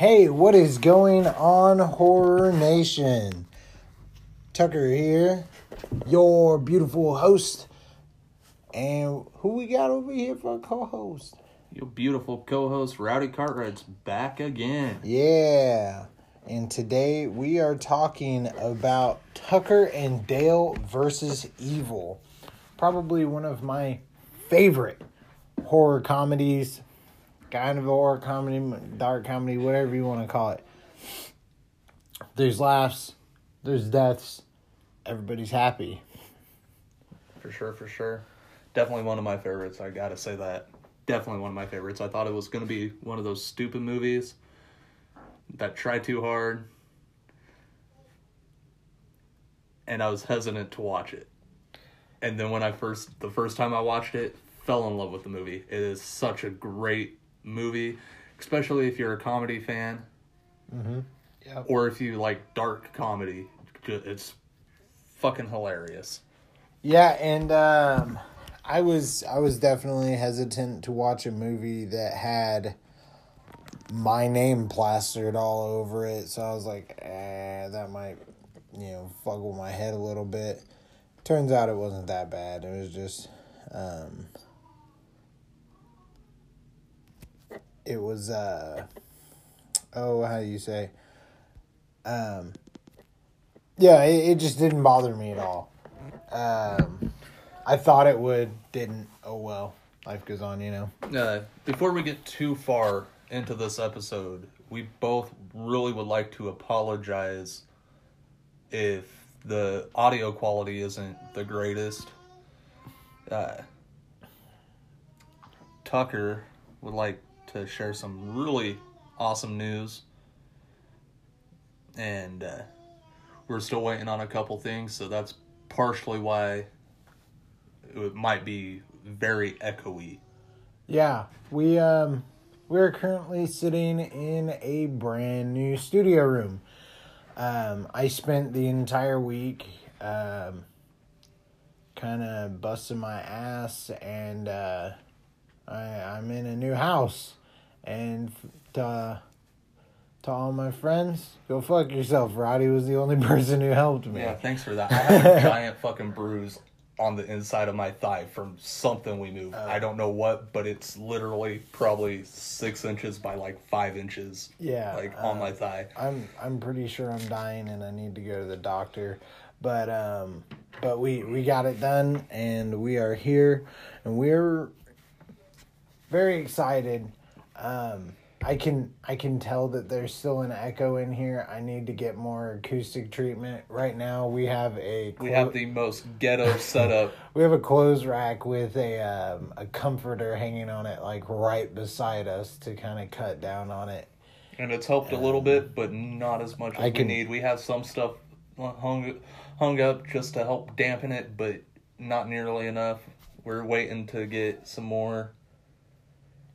Hey, what is going on, Horror Nation? Tucker here, your beautiful host. And who we got over here for a co host? Your beautiful co-host Rowdy Cartwright's back again. Yeah. And today we are talking about Tucker and Dale versus Evil. Probably one of my favorite horror comedies, kind of horror comedy, dark comedy, whatever you want to call it. There's laughs, there's deaths, everybody's happy. For sure, for sure. Definitely one of my favorites. I gotta say that. Definitely one of my favorites. I thought it was gonna be one of those stupid movies that try too hard, and I was hesitant to watch it. And then when I first, the first time I watched it, fell in love with the movie. It is such a great movie, especially if you're a comedy fan, Yep. or if you like dark comedy. It's fucking hilarious. Yeah, and um, I was I was definitely hesitant to watch a movie that had my name plastered all over it. So I was like, eh, that might you know fuck with my head a little bit. Turns out it wasn't that bad. It was just um, it was uh oh how do you say? Um yeah it, it just didn't bother me at all. Um i thought it would didn't. Oh well life goes on you know? Uh, before we get too far into this episode, we both really would like to apologize if the audio quality isn't the greatest. Uh, Tucker would like to share some really awesome news, and uh, we're still waiting on a couple things, so that's partially why it might be very echoey. yeah we um we're currently sitting in a brand new studio room. Um i spent the entire week um kind of busting my ass and uh I, i'm in a new house and to, to all my friends go fuck yourself roddy was the only person who helped me Yeah, thanks for that. I have a giant fucking bruise on the inside of my thigh from something we moved. I don't know what, but it's literally probably six inches by like five inches. Yeah, Like on uh, my thigh. I'm I'm pretty sure I'm dying and I need to go to the doctor. But um but we we got it done and we are here and we're very excited. Um I can I can tell that there's still an echo in here. I need to get more acoustic treatment. Right now we have a We have the most ghetto setup. we have a clothes rack with a um, a comforter hanging on it like right beside us to kind of cut down on it. And it's helped a little bit, but not as much as I we can- need. We have some stuff hung hung up just to help dampen it, but not nearly enough. We're waiting to get some more.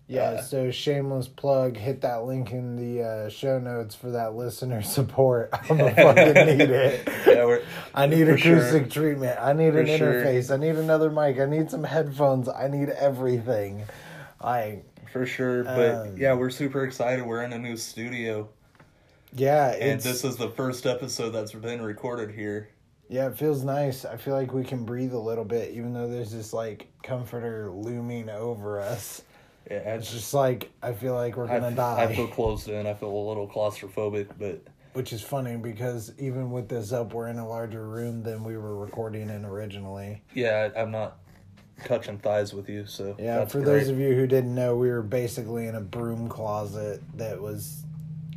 Yeah, Uh, so shameless plug. Hit that link in the uh, show notes for that listener support. I'm gonna fucking need it. Yeah, we're, I need for sure. acoustic treatment. I need an For sure. interface. I need another mic. I need some headphones. I need everything. I for sure. But Um, yeah, we're super excited. We're in a new studio. yeah, And this is the first episode that's been recorded here. yeah, it feels nice. I feel like we can breathe a little bit, even though there's this like comforter looming over us. Yeah, It's it's just like I feel like we're gonna I die. I feel closed in. I feel a little claustrophobic, but Which is funny because even with this up, we're in a larger room than we were recording in originally. yeah, I'm not touching thighs with you. So Yeah, for great. those of you who didn't know, we were basically in a broom closet that was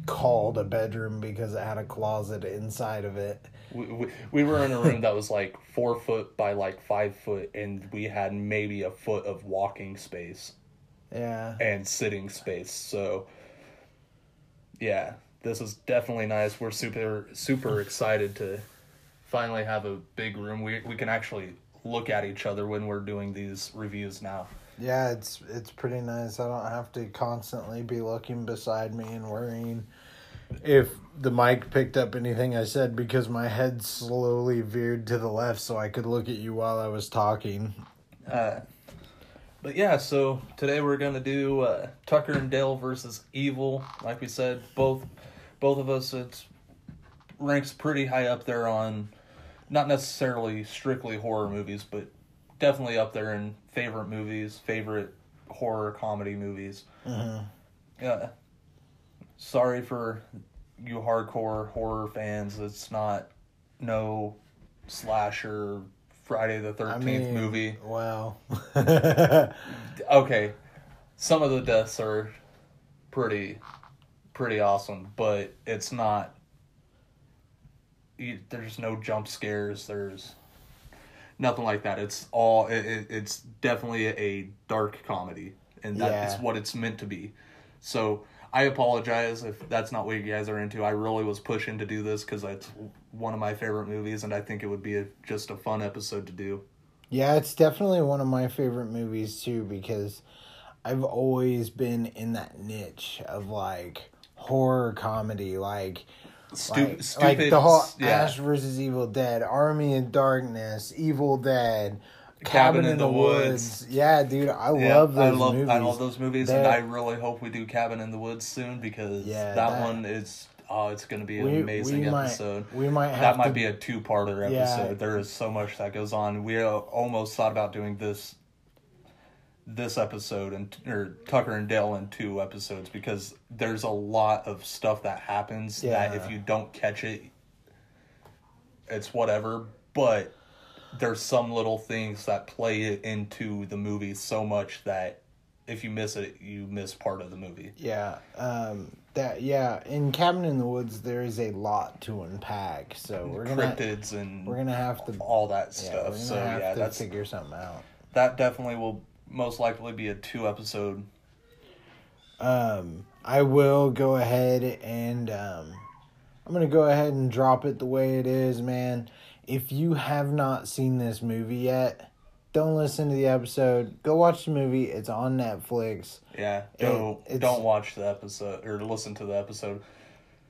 called a bedroom because it had a closet inside of it. we, we, we were in a room that was like four foot by like five foot, and we had maybe a foot of walking space Yeah. and sitting space. So yeah, this is definitely nice. We're super super excited to finally have a big room. We we can actually look at each other when we're doing these reviews now. Yeah, it's it's pretty nice. I don't have to constantly be looking beside me and worrying if the mic picked up anything I said because my head slowly veered to the left so I could look at you while I was talking. Uh, But yeah, so today we're gonna do uh, Tucker and Dale versus Evil. Like we said, both both of us it ranks pretty high up there on not necessarily strictly horror movies, but definitely up there in favorite movies, favorite horror comedy movies. Mhm. Yeah. Sorry for you hardcore horror fans. It's not no slasher Friday the I Thirteenth mean, movie. Wow. Okay, some of the deaths are pretty pretty awesome, but it's not. You, there's no jump scares. There's nothing like that. It's all. It, it, it's definitely a dark comedy, and that's Yeah. what it's meant to be. So I apologize if that's not what you guys are into. I really was pushing to do this because it's one of my favorite movies, and I think it would be a, just a fun episode to do. yeah, it's definitely one of my favorite movies too because I've always been in that niche of like horror comedy, like Stu- like, stupid, like the whole yeah. Ash versus Evil Dead, Army in Darkness, Evil Dead, Cabin in the Woods. Yeah, dude, I Yeah, love those I love movies. I love those movies, and I really hope we do Cabin in the Woods soon because Yeah, that, that- one is oh, it's gonna be an We- amazing we might- episode. we might have that to, might be a two parter Yeah. episode. There is so much that goes on. We almost thought about doing this this episode and or Tucker and Dale in two episodes because there's a lot of stuff that happens that if you don't catch it, it's whatever. But there's some little things that play into the movie so much that if you miss it, you miss part of the movie. Yeah, um, that yeah. In Cabin in the Woods, there is a lot to unpack, so we're gonna Cryptids and we're gonna have to all that yeah, stuff. So yeah, to that's figure something out. that definitely will most likely be a two episode. Um, I will go ahead and um, I'm gonna go ahead and drop it the way it is, man. If you have not seen this movie yet, don't listen to the episode. Go watch the movie. It's on Netflix. Yeah, go it's- don't watch the episode or listen to the episode.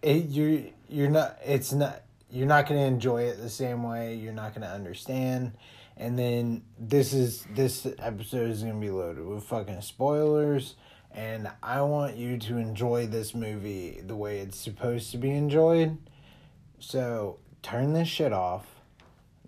It you're you're not. It's not. You're not gonna enjoy it the same way. You're not gonna understand. And then this is this episode is gonna be loaded with fucking spoilers. And I want you to enjoy this movie the way it's supposed to be enjoyed. So turn this shit off.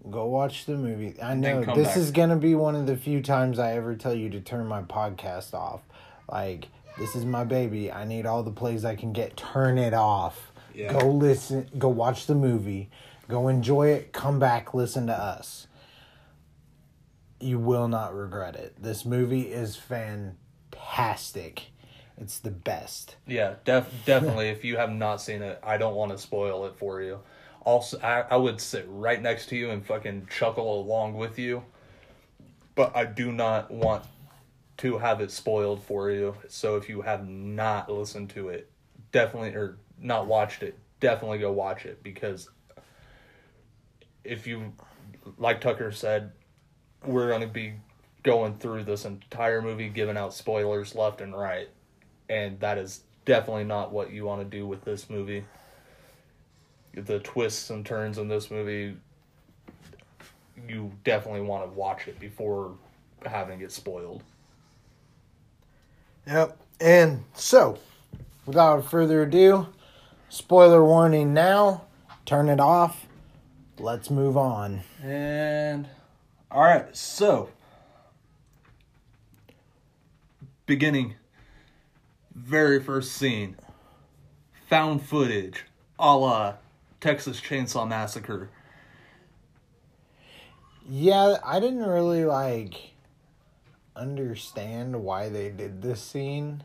Go watch the movie. I know this back. is gonna be one of the few times I ever tell you to turn my podcast off. Like this is my baby. I need all the plays I can get. Turn it off. Yeah. Go listen. Go watch the movie. Go enjoy it. Come back. Listen to us. You will not regret it. This movie is fantastic. It's the best. Yeah, def- definitely. if you have not seen it, I don't want to spoil it for you. Also, I, I would sit right next to you and fucking chuckle along with you, but I do not want to have it spoiled for you. So if you have not listened to it, definitely or not watched it, definitely go watch it because if you, like Tucker said, we're going to be going through this entire movie, giving out spoilers left and right and that is definitely not what you want to do with this movie. The twists and turns in this movie, you definitely want to watch it before having it spoiled. Yep. And so, without further ado, spoiler warning now. Turn it off. Let's move on. And all right, so beginning, very first scene, found footage, a la Texas Chainsaw Massacre. Yeah, I didn't really like understand why they did this scene.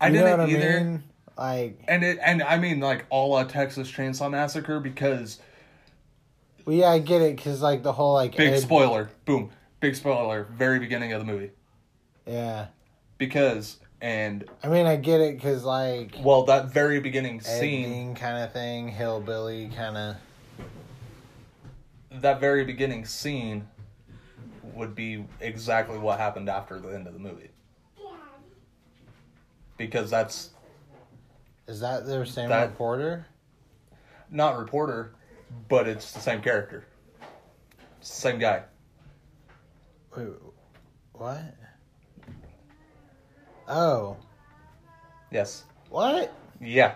I didn't either. Mean? Like, And it and I mean like all a Texas Chainsaw Massacre because well, yeah, I get it because like the whole like big Ed- spoiler, boom, big spoiler, very beginning of the movie Yeah, because and I mean I get it because like well that very beginning scene, kind of thing, hillbilly kind of. that very beginning scene would be exactly what happened after the end of the movie because that's Is that the same That- reporter? not reporter, but it's the same character, same guy. Wait, what? Oh, Yes. what? Yeah.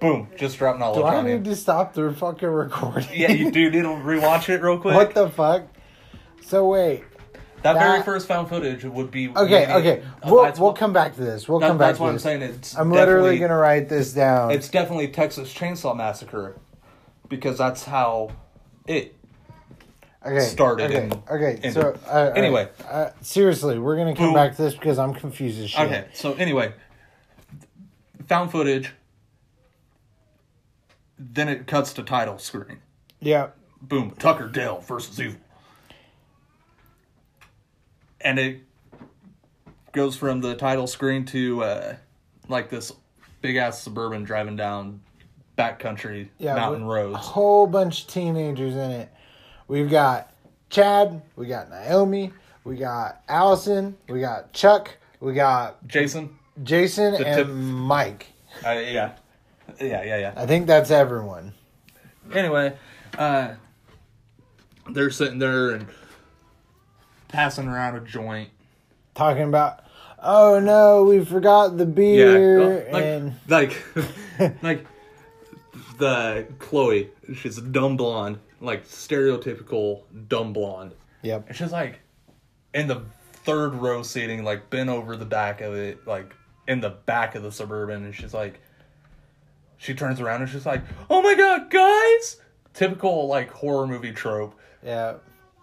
Boom. Just drop knowledge Do I on you. need to stop the fucking recording? Yeah, you do need to rewatch it real quick. what the fuck? So wait. that, very first found footage would be. Okay, maybe- okay. uh, We'll we'll what- come back to this. We'll that- come back to this. That's to what I'm saying. It's I'm literally gonna write this down. It's definitely Texas Chainsaw Massacre because that's how it. Okay. started Okay. and okay. ended. So uh, Anyway. uh, seriously, we're gonna come Boom. back to this because I'm confused as shit. Okay, so anyway, found footage. Then it cuts to title screen. Yeah. Boom, Tucker Dale versus Evil. And it goes from the title screen to uh, like this big ass suburban driving down backcountry Yeah. mountain roads. A whole bunch of teenagers in it. We've got Chad. We got Naomi. We got Allison. We got Chuck. We got Jason? Jason The and tip- Mike. Uh, yeah. Yeah, yeah, yeah. I think that's everyone. anyway, uh, they're sitting there and passing around a joint. Talking about, oh no, we forgot the beer like, and like, like the Chloe. She's a dumb blonde, like stereotypical dumb blonde, yep. and she's like in the third row seating, like bent over the back of it, like in the back of the suburban, and she's like, she turns around and she's like, "Oh my god, guys!" Typical like horror movie trope. Yeah.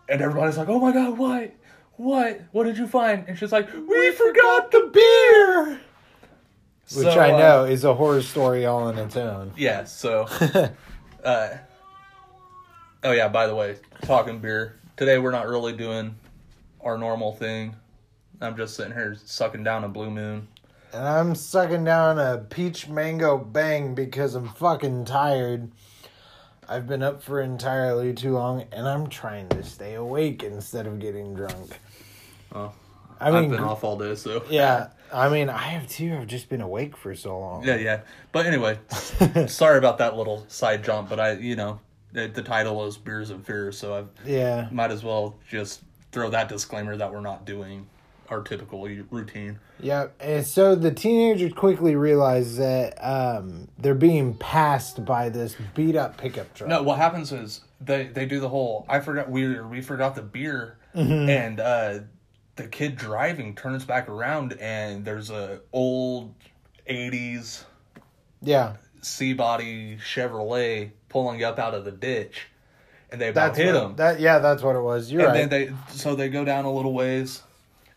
And everybody's like, "Oh my god, what? What? What did you find?" And she's like, "We forgot the beer." Which So, I uh, know is a horror story all on its own. Yeah. So, uh, oh yeah. By the way, talking beer today, we're not really doing our normal thing. I'm just sitting here sucking down a blue moon. And I'm sucking down a peach mango bang because I'm fucking tired. I've been up for entirely too long and I'm trying to stay awake instead of getting drunk. Oh, I I've been off all day, so yeah, I mean, I have too. I've just been awake for so long. yeah, yeah. But anyway, sorry about that little side jump. But I, you know, the, the title is beers and fears, so I Yeah. might as well just throw that disclaimer that we're not doing our typical routine. Yep. And so the teenagers quickly realize that um, they're being passed by this beat up pickup truck. No, what happens is they they do the whole I forgot we we forgot the beer Mm-hmm. and uh the kid driving turns back around and there's a old 80s Yeah. C body Chevrolet pulling up out of the ditch and they about That's hit what, him. That yeah, that's what it was. You're and right. then they so they go down a little ways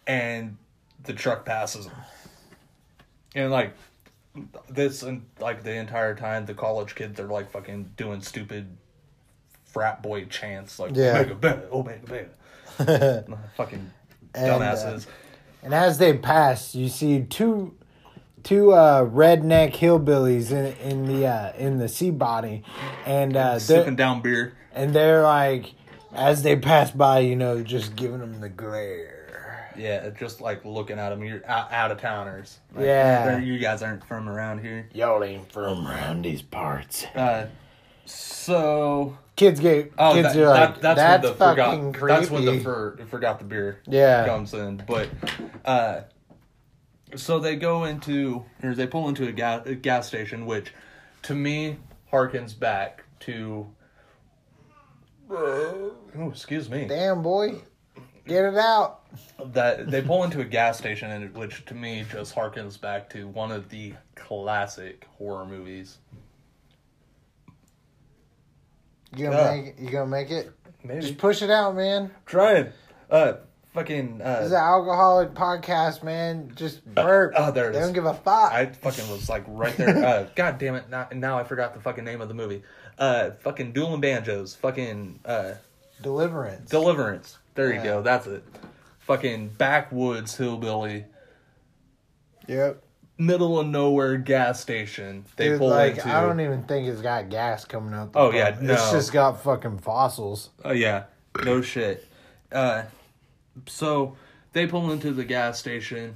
and the truck passes them. And like this and like the entire time the college kids are like fucking doing stupid frat boy chants like Yeah. Omega Beta, Omega Beta. fucking And, uh, dumbasses. And as they pass, you see two two uh, redneck hillbillies in in the uh, in the sea body, and uh, they're, Sipping down beer. and they're like, as they pass by, you know, just giving them the glare. Yeah, just like looking at them. You're out, out of towners. Like, Yeah. you guys aren't from around here. Y'all ain't from around these parts. Uh, so Kids get Oh, kids that, are like, that, that's, that's, when the fucking forgot. creepy. That's when the for, forgot the beer. Yeah. comes in. But, uh, so they go into or they pull into a gas a gas station, which, to me, harkens back to. Oh, excuse me. Damn boy, get it out. That they pull into a gas station, and which to me just harkens back to one of the classic horror movies. You gonna Yeah. make it? You gonna make it? Maybe Just push it out, man. trying. Uh, fucking. Uh, This is an alcoholic podcast, man. Just burp. oh, there it they is. don't give a fuck. I fucking was like right there. Uh, God damn it! Now, now I forgot the fucking name of the movie. Uh, fucking dueling banjos. Fucking uh, Deliverance. deliverance. There you Yeah. go. That's it. Fucking backwoods hillbilly, yep. middle of nowhere gas station. They Dude, pull like into. I don't even think it's got gas coming out. Oh, yeah, no. It's just got fucking fossils. Oh yeah, no shit. Uh, so they pull into the gas station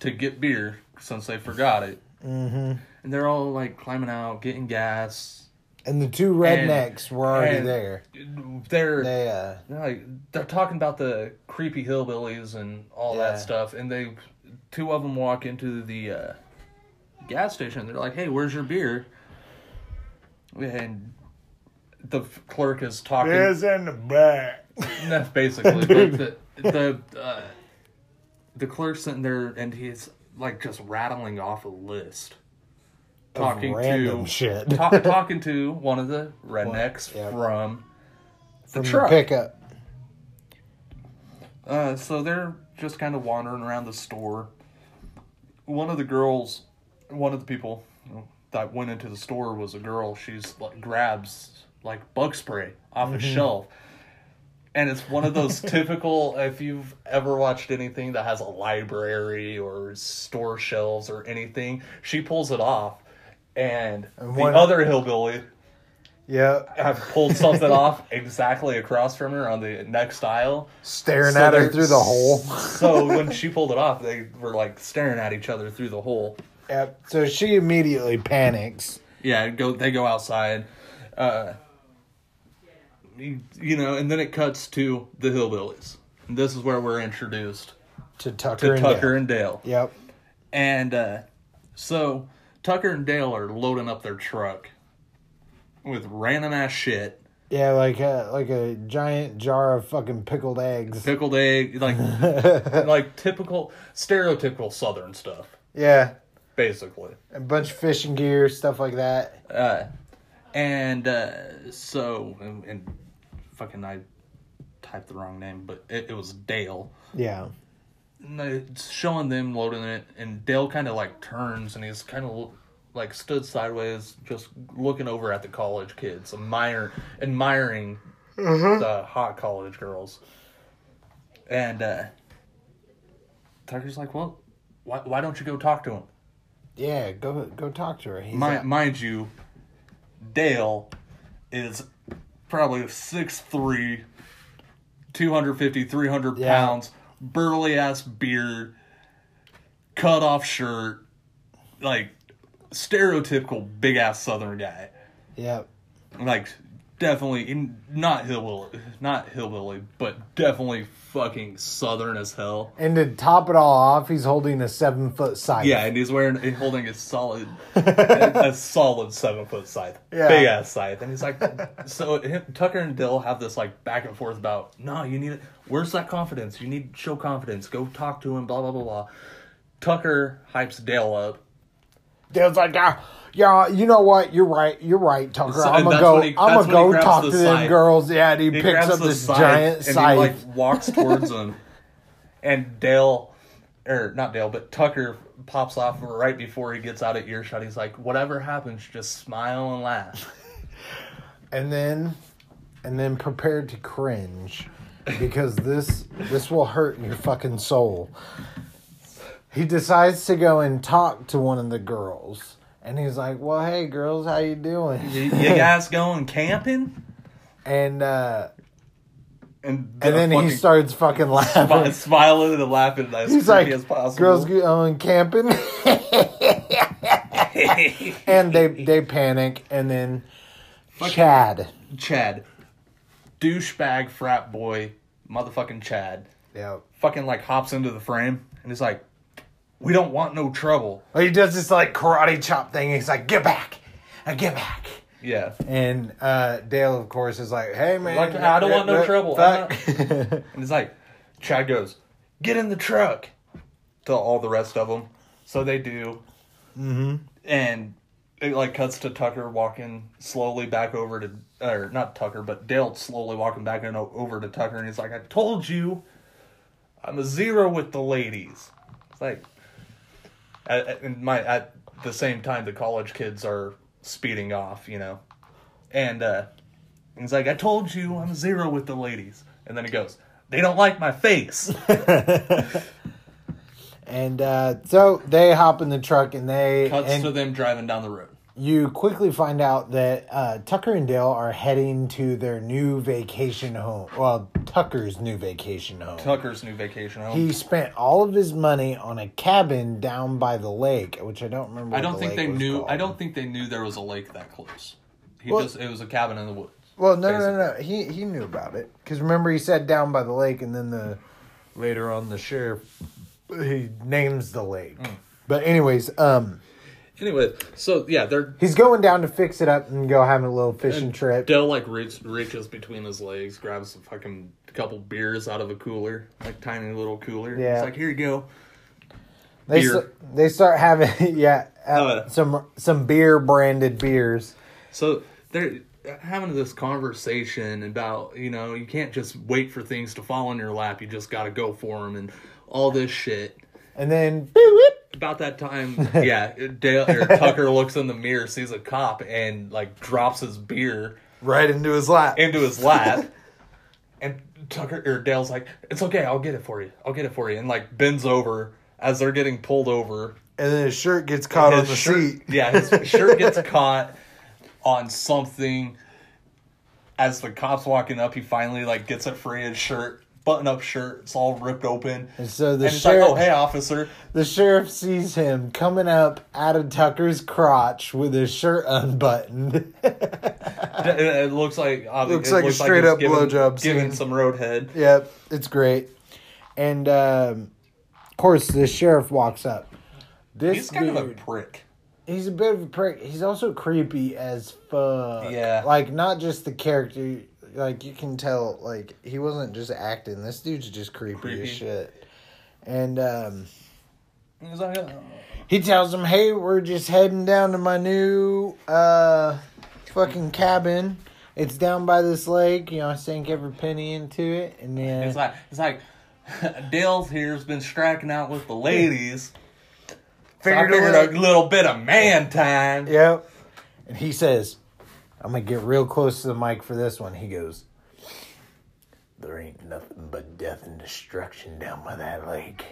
to get beer since they forgot it, Mm-hmm. and they're all like climbing out, getting gas. And the two rednecks were already there. They're They uh They're like they're talking about the creepy hillbillies and all Yeah. that stuff, and they two of them walk into the uh, gas station. They're like, "Hey, where's your beer?" And the f- clerk is talking. in the back. That's basically but the the uh, the clerk's sitting there and he's like just rattling off a list, talking to shit. ta- talking to one of the rednecks Yep. from the From the truck. pickup. Uh, so they're just kind of wandering around the store. One of the girls, one of the people that went into the store was a girl. She's like grabs like bug spray off a shelf. And it's one of those typical if you've ever watched anything that has a library or store shelves or anything, she pulls it off and, And the one- other hillbilly Yeah. have pulled something off exactly across from her on the next aisle. Staring So at her through the hole. So when she pulled it off, they were like staring at each other through the hole. Yep. So she immediately panics. Yeah, go. They go outside, uh, you, know, and then it cuts to the hillbillies. And this is where we're introduced To Tucker to and Tucker Dale. and Dale. Yep. And uh, so Tucker and Dale are loading up their truck with random ass shit, Yeah, like a like a giant jar of fucking pickled eggs. pickled egg, like like typical stereotypical Southern stuff, Yeah. basically. A bunch of fishing gear, stuff like that. Uh, and uh, so, and, and fucking, I typed the wrong name, but it, it was Dale. Yeah. And it's showing them loading it, and Dale kind of like turns and he's kind of like stood sideways, just looking over at the college kids, admire, admiring the hot college girls. And uh, Tucker's like, well, why, why don't you go talk to him? Yeah, go go talk to her. He's Mi- out- mind you, Dale is probably 6'3", 250, 300 Yeah. pounds, burly ass beard, cut off shirt, like stereotypical big ass southern guy. Yep. Like definitely in, not hillbilly, not hillbilly, but definitely fucking southern as hell. And to top it all off, he's holding a seven foot scythe. Yeah, and he's wearing he's holding a solid, a, a solid seven foot scythe, Yeah. big ass scythe, and he's like, so him, Tucker and Dill have this like back and forth about, no, you need, it where's that confidence? You need to show confidence. Go talk to him. Blah blah blah blah. Tucker hypes Dale up. Dale's like, yeah, yeah, you know what? You're right. You're right, Tucker. So- I'm gonna go. he- I'm gonna go talk the to them girls. Yeah, and he, He picks up this scythe giant and scythe. he like walks towards them, and Dale, or not Dale, but Tucker pops off right before he gets out of earshot. He's like, whatever happens, just smile and laugh. and then, and then prepare to cringe, because this this will hurt your fucking soul. He decides to go and talk to one of the girls, and he's like, "Well, hey, girls, how you doing?" you, you guys going camping? And uh, And, and then he starts fucking laughing. smi- smiling and laughing as He's like, as possible. girls going camping, and they they panic, and then Chad. Chad, douchebag frat boy, motherfucking Chad, Yeah. fucking like hops into the frame and he's like, "We don't want no trouble." He does this like karate chop thing. He's like, "Get back, uh, get back." Yeah, And uh, Dale, of course, is like, "Hey, man, Like, I don't want no trouble. Fuck. and he's like, Chad goes, "Get in the truck," to all the rest of them. So they do, mm-hmm. and it like cuts to Tucker walking slowly back over to, or not Tucker, but Dale slowly walking back and over to Tucker, and he's like, "I told you, I'm a zero with the ladies." It's like, at, at- my at the same time, the college kids are speeding off, you know, and uh, he's like, "I told you, I'm zero with the ladies," and then he goes, "They don't like my face." and uh, so they hop in the truck, and they Cuts and to them driving down the road. You quickly find out that uh, Tucker and Dale are heading to their new vacation home. Well, Tucker's new vacation home. Tucker's new vacation home. He spent all of his money on a cabin down by the lake, which I don't remember. I don't the think they knew. called. I don't think they knew there was a lake that close. He Well- just it was a cabin in the woods. Well, no, no, no, no. He he knew about it because remember he said down by the lake, and then the later on the sheriff he names the lake. But anyways, um, Anyway, so yeah, they're he's going down to fix it up and go having a little fishing trip. Dale like reach, reaches between his legs, grabs a fucking couple beers out of a cooler, like tiny little cooler. Yeah. It's like here you go. They beer. they start having yeah uh, yeah. some some beer branded beers. So they're having this conversation about you know you can't just wait for things to fall in your lap. You just got to go for them and all this shit. And then beep, beep. About that time, yeah, Dale or Tucker looks in the mirror, sees a cop, and like drops his beer right into his lap. into his lap. And Tucker or Dale's like, "It's okay, I'll get it for you. I'll get it for you." And like bends over as they're getting pulled over. And then his shirt gets caught on the shirt- seat. Yeah, his shirt gets caught on something. As the cops walking up, he finally like gets it free. His shirt, button up shirt, it's all ripped open. And so the and sheriff, like, "Oh, hey, officer." the sheriff sees him coming up out of Tucker's crotch with his shirt unbuttoned. It, looks like uh, Looks it like a straight he's up giving- blowjob giving some roadhead. yep, it's great. And um, of course, the sheriff walks up. This He's kind of a prick. He's a bit of a prick. He's also creepy as fuck. Yeah. Like not just the character. Like you can tell. Like he wasn't just acting. This dude's just creepy, Creepy. as shit. And um, He's like, uh, he tells him, "Hey, we're just heading down to my new uh, fucking cabin. It's down by this lake. You know, I sank every penny into it, and then It's like it's like Dale's here's been striking out with the ladies. So Figured it a little bit of man time. Yep. And he says, I'm going to get real close to the mic for this one. He goes, There ain't nothing but death and destruction down by that lake.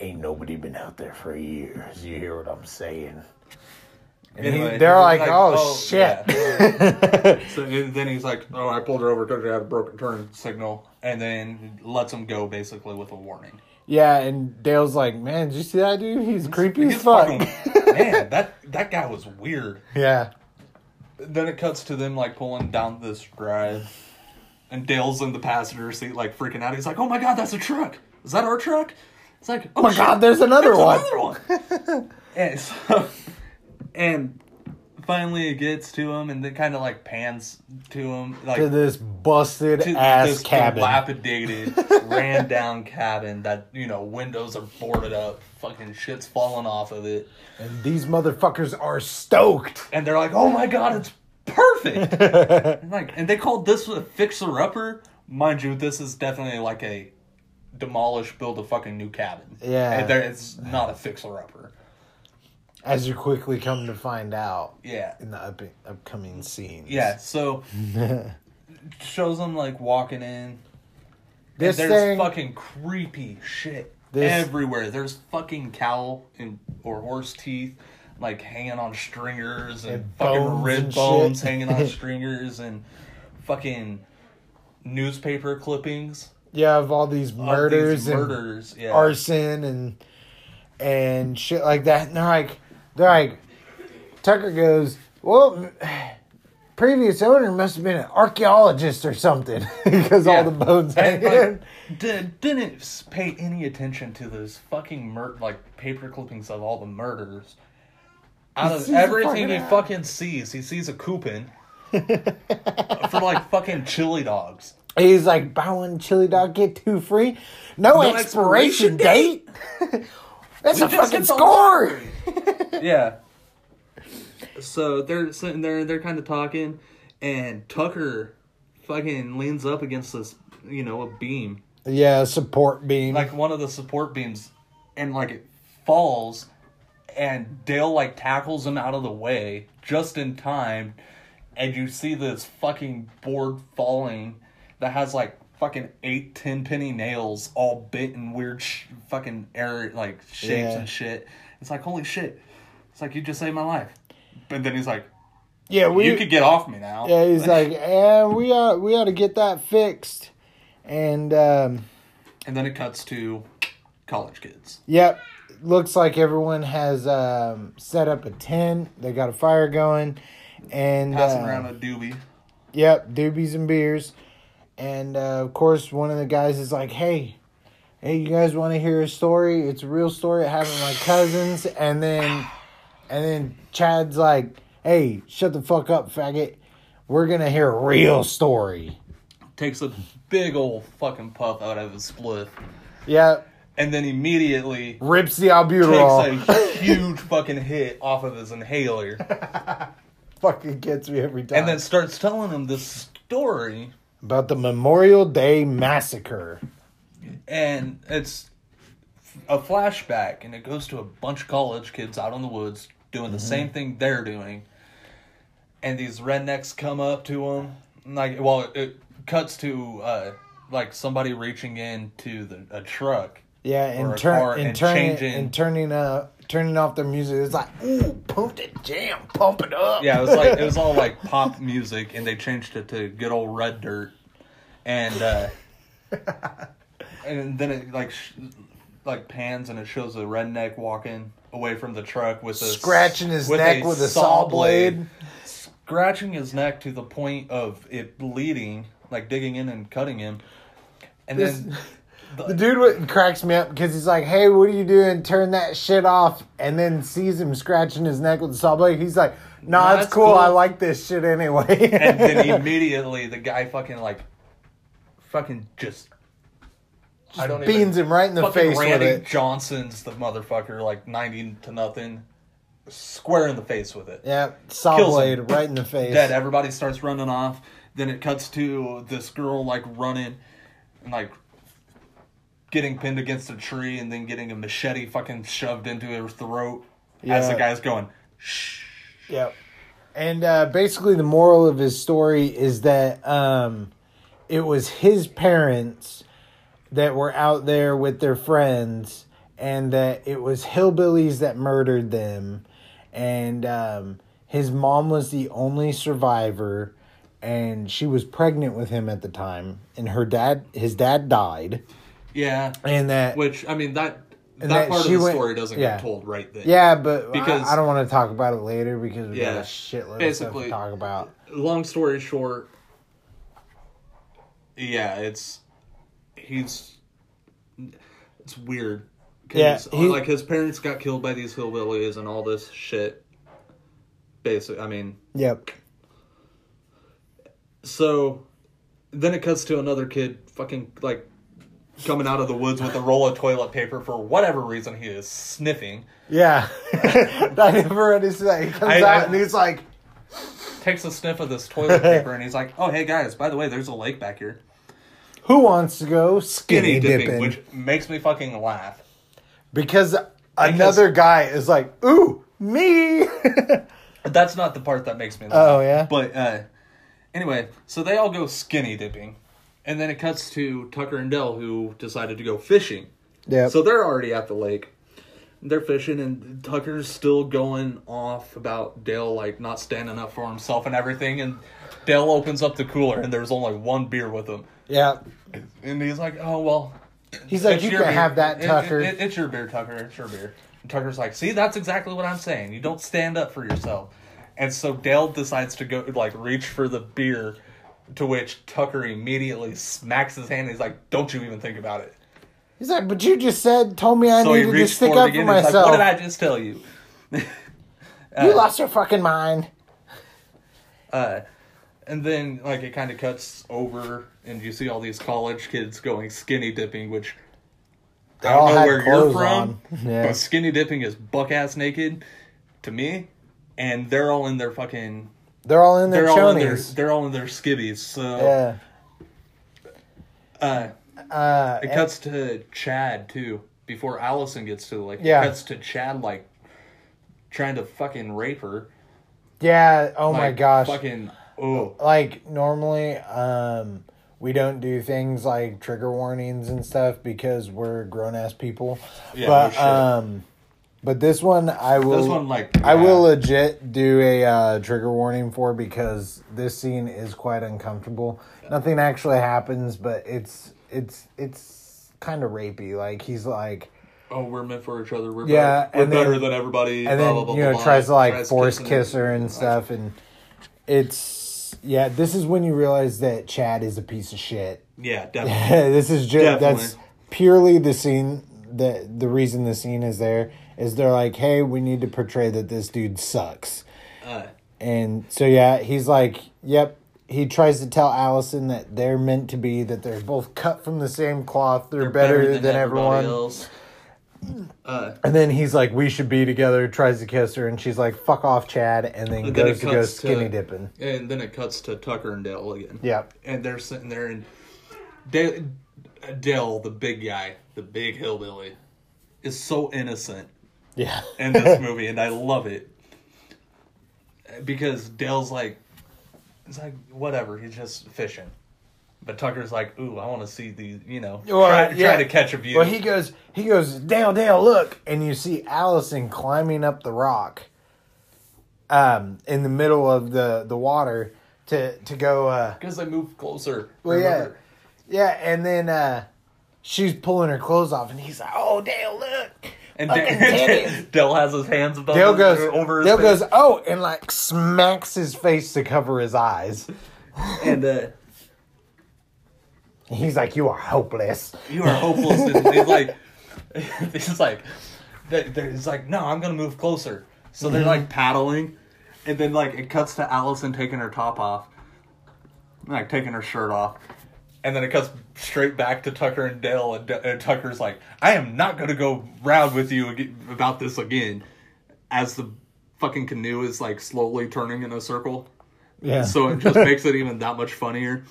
Ain't nobody been out there for years. You hear what I'm saying? And he- they're like, like, oh, oh, shit. So then he's like, "Oh, I pulled her over because I had a broken turn signal," and then lets him go basically with a warning. yeah, and Dale's like, man, did you see that dude? He's creepy as He's fuck. fucking- man, that that guy was weird. yeah. Then it cuts to them like pulling down this drive, and Dale's in the passenger seat like freaking out. He's like, "Oh my god, that's a truck! Is that our truck?" It's like, "Oh, Oh my shit, god, there's another there's one. another one!" and so, and finally it gets to him, and then kind of like pans to him, like To this busted to ass this cabin. dilapidated, ran down cabin that you know windows are boarded up, fucking shit's falling off of it, And these motherfuckers are stoked. and they're like, "Oh my god, it's perfect!" and like, and they called this a fixer upper. Mind you, this is definitely like a demolish, build a fucking new cabin. Yeah. and there, it's not a fixer upper. As you quickly come to find out Yeah, in the up- upcoming scenes. yeah. So shows them like walking in. This there's thing, fucking creepy shit This- everywhere. There's fucking cow and or horse teeth like hanging on stringers and, And fucking rib and bones hanging on stringers and fucking newspaper clippings yeah, of all these murders these and murders. Yeah. arson and and shit like that. And they're like, they're like, Tucker goes, well, previous owner must have been an archaeologist or something because Yeah. all the bones And, like, did, didn't pay any attention to those fucking mur- like paper clippings of all the murders. Out of everything he fucking- fucking sees, he sees a coupon for like fucking chili dogs. He's like, buy one chili dog, get two free. No, No expiration, expiration date. That's We a fucking score. Yeah. So they're sitting there, they're kind of talking, and Tucker fucking leans up against this, you know, a beam, Yeah, support beam. like one of the support beams, and like it falls, and Dale like tackles him out of the way just in time, and you see this fucking board falling that has like fucking eight ten penny nails all bit in weird sh- fucking air like shapes Yeah. and shit. It's like holy shit. It's like you just saved my life. But then he's like, yeah, we. you could get off me now. yeah, he's like, yeah, we ought we ought to get that fixed. And um, And then it cuts to college kids. yep, looks like everyone has um, set up a tent. They got a fire going, and Passing uh, around a doobie. Yep, doobies and beers. And uh, of course, one of the guys is like, hey, hey, you guys want to hear a story? It's a real story. It happened to my cousins, and then, and then Chad's like, hey, shut the fuck up, faggot. We're gonna hear a real story. Takes a big old fucking puff out of his spliff, Yeah, and then immediately rips the albuterol. takes a huge fucking hit off of his inhaler, Fucking gets me every time. and then starts telling him this story, about the Memorial Day massacre. And it's a flashback, and it goes to a bunch of college kids out in the woods doing the same thing they're doing, and these rednecks come up to them, like, well, it cuts to uh, like somebody reaching into the a truck. Yeah, and turn and, and turning changing- and turning uh turning off their music. It's like, ooh, pump it jam, pump it up. Yeah, it was like it was all like pop music, and they changed it to good old red dirt, and uh, and then it like sh- like pans and it shows a redneck walking away from the truck with a scratching his neck with a saw blade. scratching his neck to the point of it bleeding, like digging in and cutting him, and This- then The dude what cracks me up because he's like, "Hey, what are you doing? Turn that shit off!" And then sees him scratching his neck with a saw blade. He's like, "Nah, Nah, it's it's cool. cool." I like this shit anyway." and then immediately the guy fucking like fucking just. I don't even- beans him right in the face Randy with it. Johnson's the motherfucker, like ninety to nothing, square in the face with it. Yeah, saw Kills blade him. right in the face. Dead. Everybody starts running off. Then it cuts to this girl like running, and like getting pinned against a tree, and then getting a machete fucking shoved into her throat as the guy's going. Shh. Yep. And uh, basically, the moral of his story is that um, it was his parents that were out there with their friends, and that it was hillbillies that murdered them, and um, his mom was the only survivor, and she was pregnant with him at the time, and her dad, his dad died, Yeah. and that Which I mean that that, that part of the went- story doesn't yeah. get told right then. yeah, but Because- I, I don't want to talk about it later because we got Yeah. a shitload of stuff Basically- to talk about. long story short, yeah, it's he's it's weird. 'Cause, Yeah, he- like his parents got killed by these hillbillies and all this shit. Basically, I mean, Yep. so then it cuts to another kid, fucking like coming out of the woods with a roll of toilet paper for whatever reason he is sniffing. Yeah. I never understood that. He comes I- out I- and he's like, Takes a sniff of this toilet paper and he's like, "Oh hey guys, by the way, there's a lake back here." Who wants to go skinny, Skinny dipping, dipping? which makes me fucking laugh. because another guy is like, ooh, me. That's not the part that makes me laugh. Oh, yeah? But uh anyway, so they all go skinny dipping. And then it cuts to Tucker and Dale who decided to go fishing. yeah. So they're already at the lake. They're fishing and Tucker's still going off about Dale like not standing up for himself and everything and Dale opens up the cooler and there's only one beer with him. yeah. And he's like, "Oh, well, He's like, you can beer. have that, It- Tucker. it- it's your beer, Tucker. It's your beer. And Tucker's like, see, that's exactly what I'm saying. You don't stand up for yourself. And so Dale decides to go, like, reach for the beer, to which Tucker immediately smacks his hand. And he's like, don't you even think about it. he's like, but you just said, told me I so needed to stick up for myself. Like, what did I just tell you? you lost your fucking mind. Uh, and then, like, it kind of cuts over, and you see all these college kids going skinny dipping, which They I don't know where you're from. Yeah. but skinny dipping is buck ass naked to me, and they're all in their fucking. They're all in their They're all in their. They're all in their skivvies. So Yeah. uh, Uh, it cuts to Chad too before Allison gets to like. Yeah. It cuts to Chad like trying to fucking rape her. yeah. Oh my gosh. Fucking oh like normally um we don't do things like trigger warnings and stuff because we're grown ass people Yeah, but shit. um but this one i will This one, like, i will legit do a uh, trigger warning for because this scene is quite uncomfortable nothing actually happens but it's it's it's kind of rapey like he's like oh we're meant for each other. We're Yeah, better, we're then- better than everybody. and blah, then blah, blah, you know tries to like force kiss her and stuff and it's yeah this is when you realize that chad is a piece of shit Yeah, definitely. this is just Definitely. that's purely the scene. that The reason the scene is there is they're like, hey, we need to portray that this dude sucks. Uh, And so yeah, he's like, "Yep." He tries to tell Allison that they're meant to be, that they're both cut from the same cloth. They're, better, than, everyone. else. Uh, And then he's like, "We should be together." Tries to kiss her, and she's like, "Fuck off, Chad," and then And goes to go cuts to- skinny dipping. and then it cuts to Tucker and Dale again. Yep. and they're sitting there, and Dale, Dale, the big guy, the big hillbilly, is so innocent Yeah. in this movie, and I love it because Dale's like, it's like whatever, he's just fishing. But Tucker's like, ooh, I want to see these, you know, Well, try, yeah. try to catch a view. Well, he goes, he goes, Dale, Dale, look, and you see Allison climbing up the rock, um, in the middle of the the water to to go. uh because they move closer. Well, yeah, remember? yeah, and then uh she's pulling her clothes off, and he's like, "Oh, Dale, look." And Dale. Dale has his hands above Dale his- goes, over his Dale face. goes, oh, and like smacks his face to cover his eyes. and uh, And he's like, "You are hopeless." you are hopeless. and he's like, he's like, he's like, no, I'm gonna move closer. So they're mm-hmm. like paddling, and then like it cuts to Allison taking her top off, like taking her shirt off, and then it cuts straight back to Tucker and Dale, and, D- and Tucker's like, I am not gonna go round with you ag- about this again, as the fucking canoe is like slowly turning in a circle. Yeah. So it just makes it even that much funnier.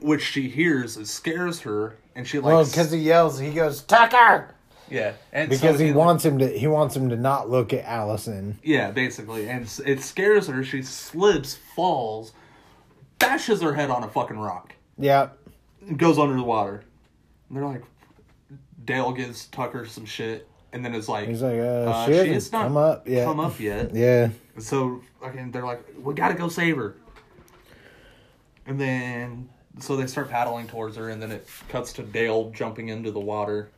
Which she hears, it scares her, and she like well, because he yells, he goes, "Tucker," yeah, and because so he wants him to. He wants him to not look at Allison. yeah, basically, and it scares her. She slips, falls, bashes her head on a fucking rock, Yep. and goes under the water. And they're like, Dale gives Tucker some shit, and then it's like, He's like, uh, uh, she she hasn't come up yet. come up yet. Yeah. So fucking, they're like, we gotta go save her. And then, so they start paddling towards her, and then it cuts to Dale jumping into the water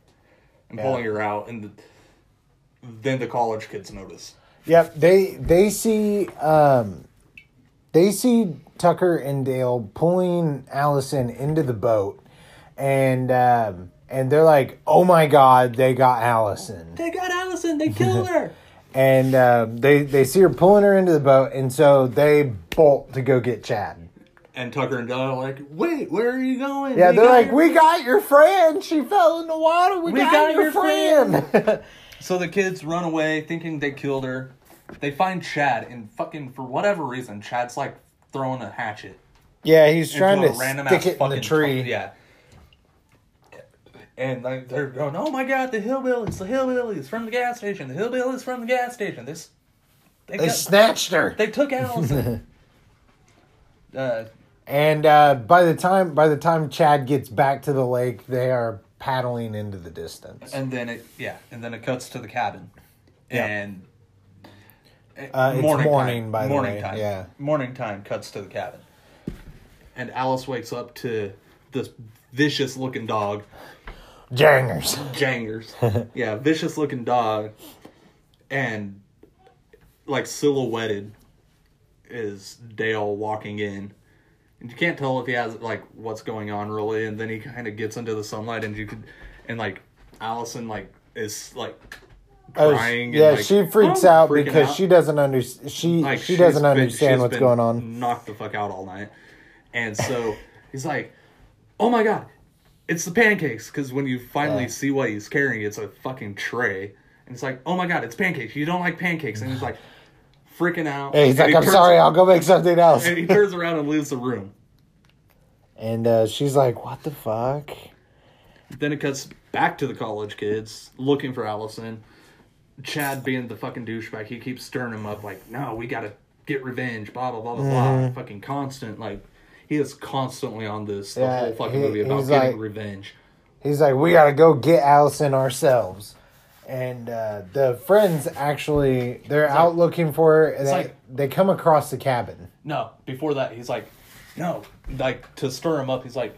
and Yeah. pulling her out, and the, then the college kids notice. Yep. They they see um, they see Tucker and Dale pulling Allison into the boat, and um, and they're like, "Oh my God, they got Allison!" They got Allison. They killed her. And um, they they see her pulling her into the boat, and so they bolt to go get Chad. And Tucker and Dale are like, "Wait, where are you going?" Yeah, We they're like, your-" "We got your friend. She fell in the water. We, We got, got your, your friend." So the kids run away, thinking they killed her. They find Chad, and fucking for whatever reason, Chad's like throwing a hatchet. yeah, he's trying to random stick it in the tree. tr- yeah. And like they're going, oh my god, the hillbillies, the hillbillies from the gas station, the hillbillies from the gas station. This they, They got- snatched her. they took Allison. uh, And uh, by the time by the time Chad gets back to the lake, they are paddling into the distance. and then it yeah, and then it cuts to the cabin, Yeah. and Uh, it's morning, time, by the morning way, time. yeah. morning time cuts to the cabin, and Alice wakes up to this vicious looking dog Jangers. Jangers. yeah, vicious looking dog. And like silhouetted is Dale walking in. And you can't tell if he has like what's going on really, and then he kind of gets into the sunlight and you could and like Allison like is like Oh, crying and, yeah, like, she freaks oh, out because out. she doesn't under she like she doesn't understand what's going on. Knocked the fuck out all night, and so he's like, "Oh my god, it's the pancakes!" Because when you finally Yeah. see what he's carrying, it's a fucking tray, and it's like, "Oh my god, it's pancakes! You don't like pancakes?" And he's like, freaking out. Hey, he's like, he I'm sorry, I'll go make something else. And he turns around and leaves the room. And uh, she's like, what the fuck? Then it cuts back to the college kids looking for Allison. Chad being the fucking douchebag, he keeps stirring him up like, no, we gotta get revenge, blah blah blah blah Mm-hmm. blah. Fucking constant, like he is constantly on this the Yeah, whole fucking he- movie about getting like- revenge. He's like, we gotta go get Allison ourselves. And uh, the friends actually, they're out looking for her. And they, like- they come across the cabin. No, before that, he's like, no, like to stir him up. He's like,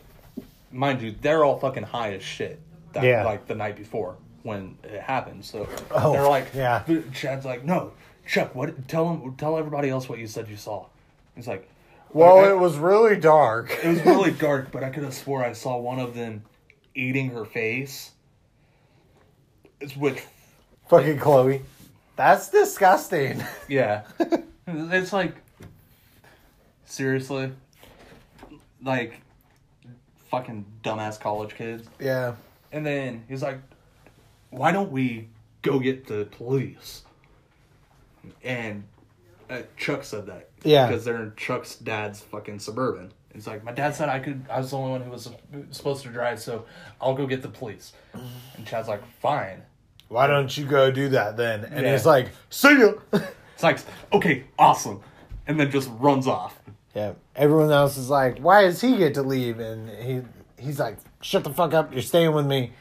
mind you, they're all fucking high as shit. That, Yeah. like the night before when it happened. So Oh, they're like, yeah. Chad's like, no, Chuck, what? Tell him, tell everybody else what you said you saw. He's like, Well, "I- it was really dark. It was really dark, but I could have swore I saw one of them eating her face. It's which, Fucking Chloe. That's disgusting. yeah, it's like seriously, like fucking dumbass college kids. yeah. And then he's like, "Why don't we go get the police?" And uh, Chuck said that. Yeah. Because they're in Chuck's dad's fucking suburban. He's like, "My dad said I could. I was the only one who was supposed to drive, so I'll go get the police." And Chad's like, "Fine." Why don't you go do that then? And Yeah. he's like, see ya. It's like, "Okay, awesome," and then just runs off. yeah. Everyone else is like, why does he get to leave? And he he's like, shut the fuck up. You're staying with me.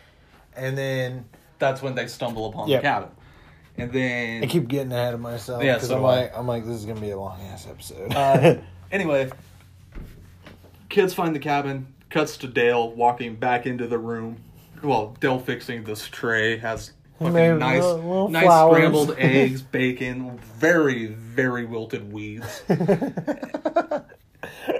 And then That's when they stumble upon Yep. the cabin, and then I keep getting ahead of myself. Yeah, so I'm like, I'm like, this is gonna be a long ass episode. Uh, anyway, kids find the cabin. Cuts to Dale walking back into the room. Well, Dale fixing this tray has fucking nice, little- little nice flowers. scrambled eggs, bacon, very, very wilted weeds.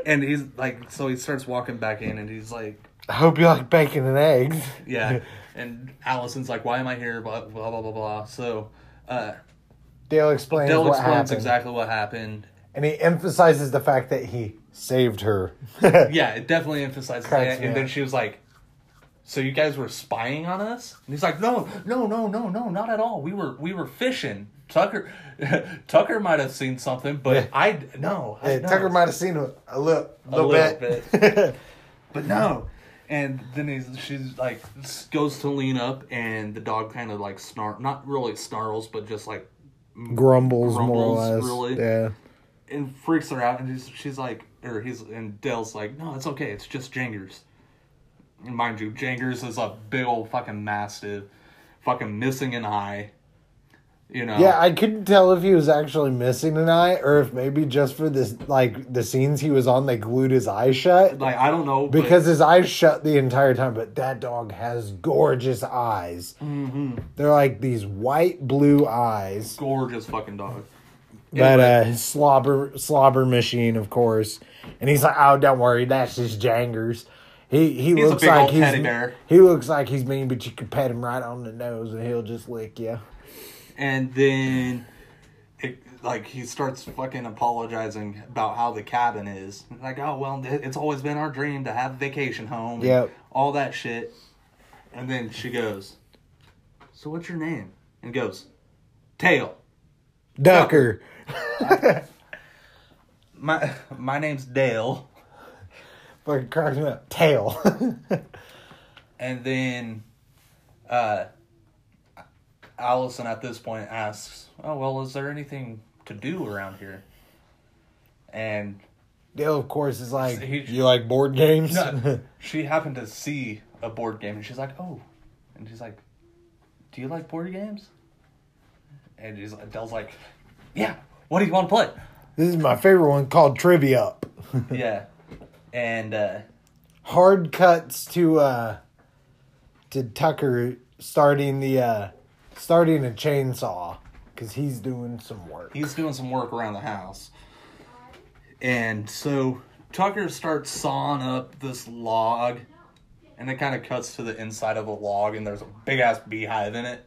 and he's like, so he starts walking back in, and he's like, I hope you like bacon and eggs. yeah. And Allison's like, why am I here? Blah blah blah blah blah. So, uh, Dale explains Dale what explains happened, exactly what happened. and he emphasizes the fact that he saved her. Yeah, it definitely emphasizes Cracks that. And then she was like, "So you guys were spying on us?" And he's like, "No, no, no, no, no, not at all. We were we were fishing. Tucker, Tucker might have seen something, but Yeah. I no. I, no. Tucker might have seen a, a little, A little, little bit. but no." And then he's she's like goes to lean up, and the dog kind of like snarl, not really snarls, but just like grumbles, more Grumbles, or less. really? Yeah. and freaks her out, and she's, she's like, or he's and Dale's like, no, it's okay, it's just Jangers. And mind you, Jangers is a big old fucking mastiff, fucking missing an eye. You know. Yeah, I couldn't tell if he was actually missing an eye or if maybe just for this, like the scenes he was on, they glued his eyes shut. like I don't know Because his eyes shut the entire time, but that dog has gorgeous eyes. Mm-hmm. They're like these white blue eyes. gorgeous fucking dog. But Anyway. uh, slobber slobber machine, of course, and he's like, "Oh, don't worry, that's just Jangers." He he He's looks like he's he looks like he's mean, but you can pet him right on the nose and he'll just lick you. And then, it, like, he starts fucking apologizing about how the cabin is. Like, oh, well, it's always been our dream to have a vacation home. Yep. All that shit. And then she goes, So what's your name? And goes, Tail. Ducker. My, my name's Dale. Fucking cracks me up. Tail. And then, uh, Allison at this point asks, Oh, well, is there anything to do around here? And Dale, of course, is like, He- "You like board games?" No, she happened to see a board game and she's like, "Oh," and she's like, "Do you like board games?" And like, Dell's like, "Yeah, what do you want to play?" This is my favorite one called Trivia Up. yeah, and uh, Hard cuts to uh to Tucker starting the uh starting a chainsaw because he's doing some work. he's doing some work around the house, and so Tucker starts sawing up this log, and it kind of cuts to the inside of the log, and there's a big ass beehive in it.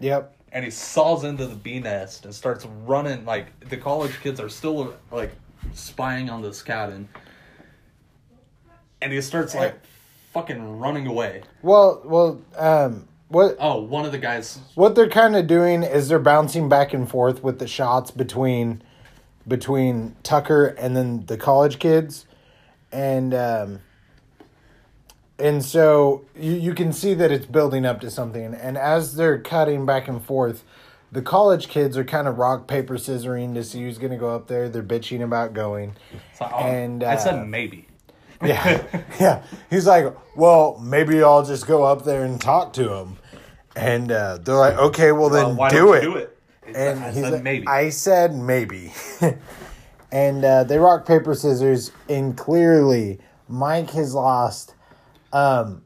Yep. And he saws into the bee nest and starts running like the college kids are still like spying on this cabin and he starts like fucking running away. Well, well, um, what oh one of the guys. what they're kind of doing is they're bouncing back and forth with the shots between between Tucker and then the college kids, and um, and so you you can see that it's building up to something. And as they're cutting back and forth, the college kids are kind of rock paper scissoring to see who's going to go up there. They're bitching about going. so, oh, And, i uh, said maybe Yeah, yeah. He's like, well, maybe I'll just go up there and talk to him. And uh, they're like, okay, well then Well, do, it. do it And i he's said like, maybe I said maybe. and uh, they rock paper scissors, and clearly Mike has lost um,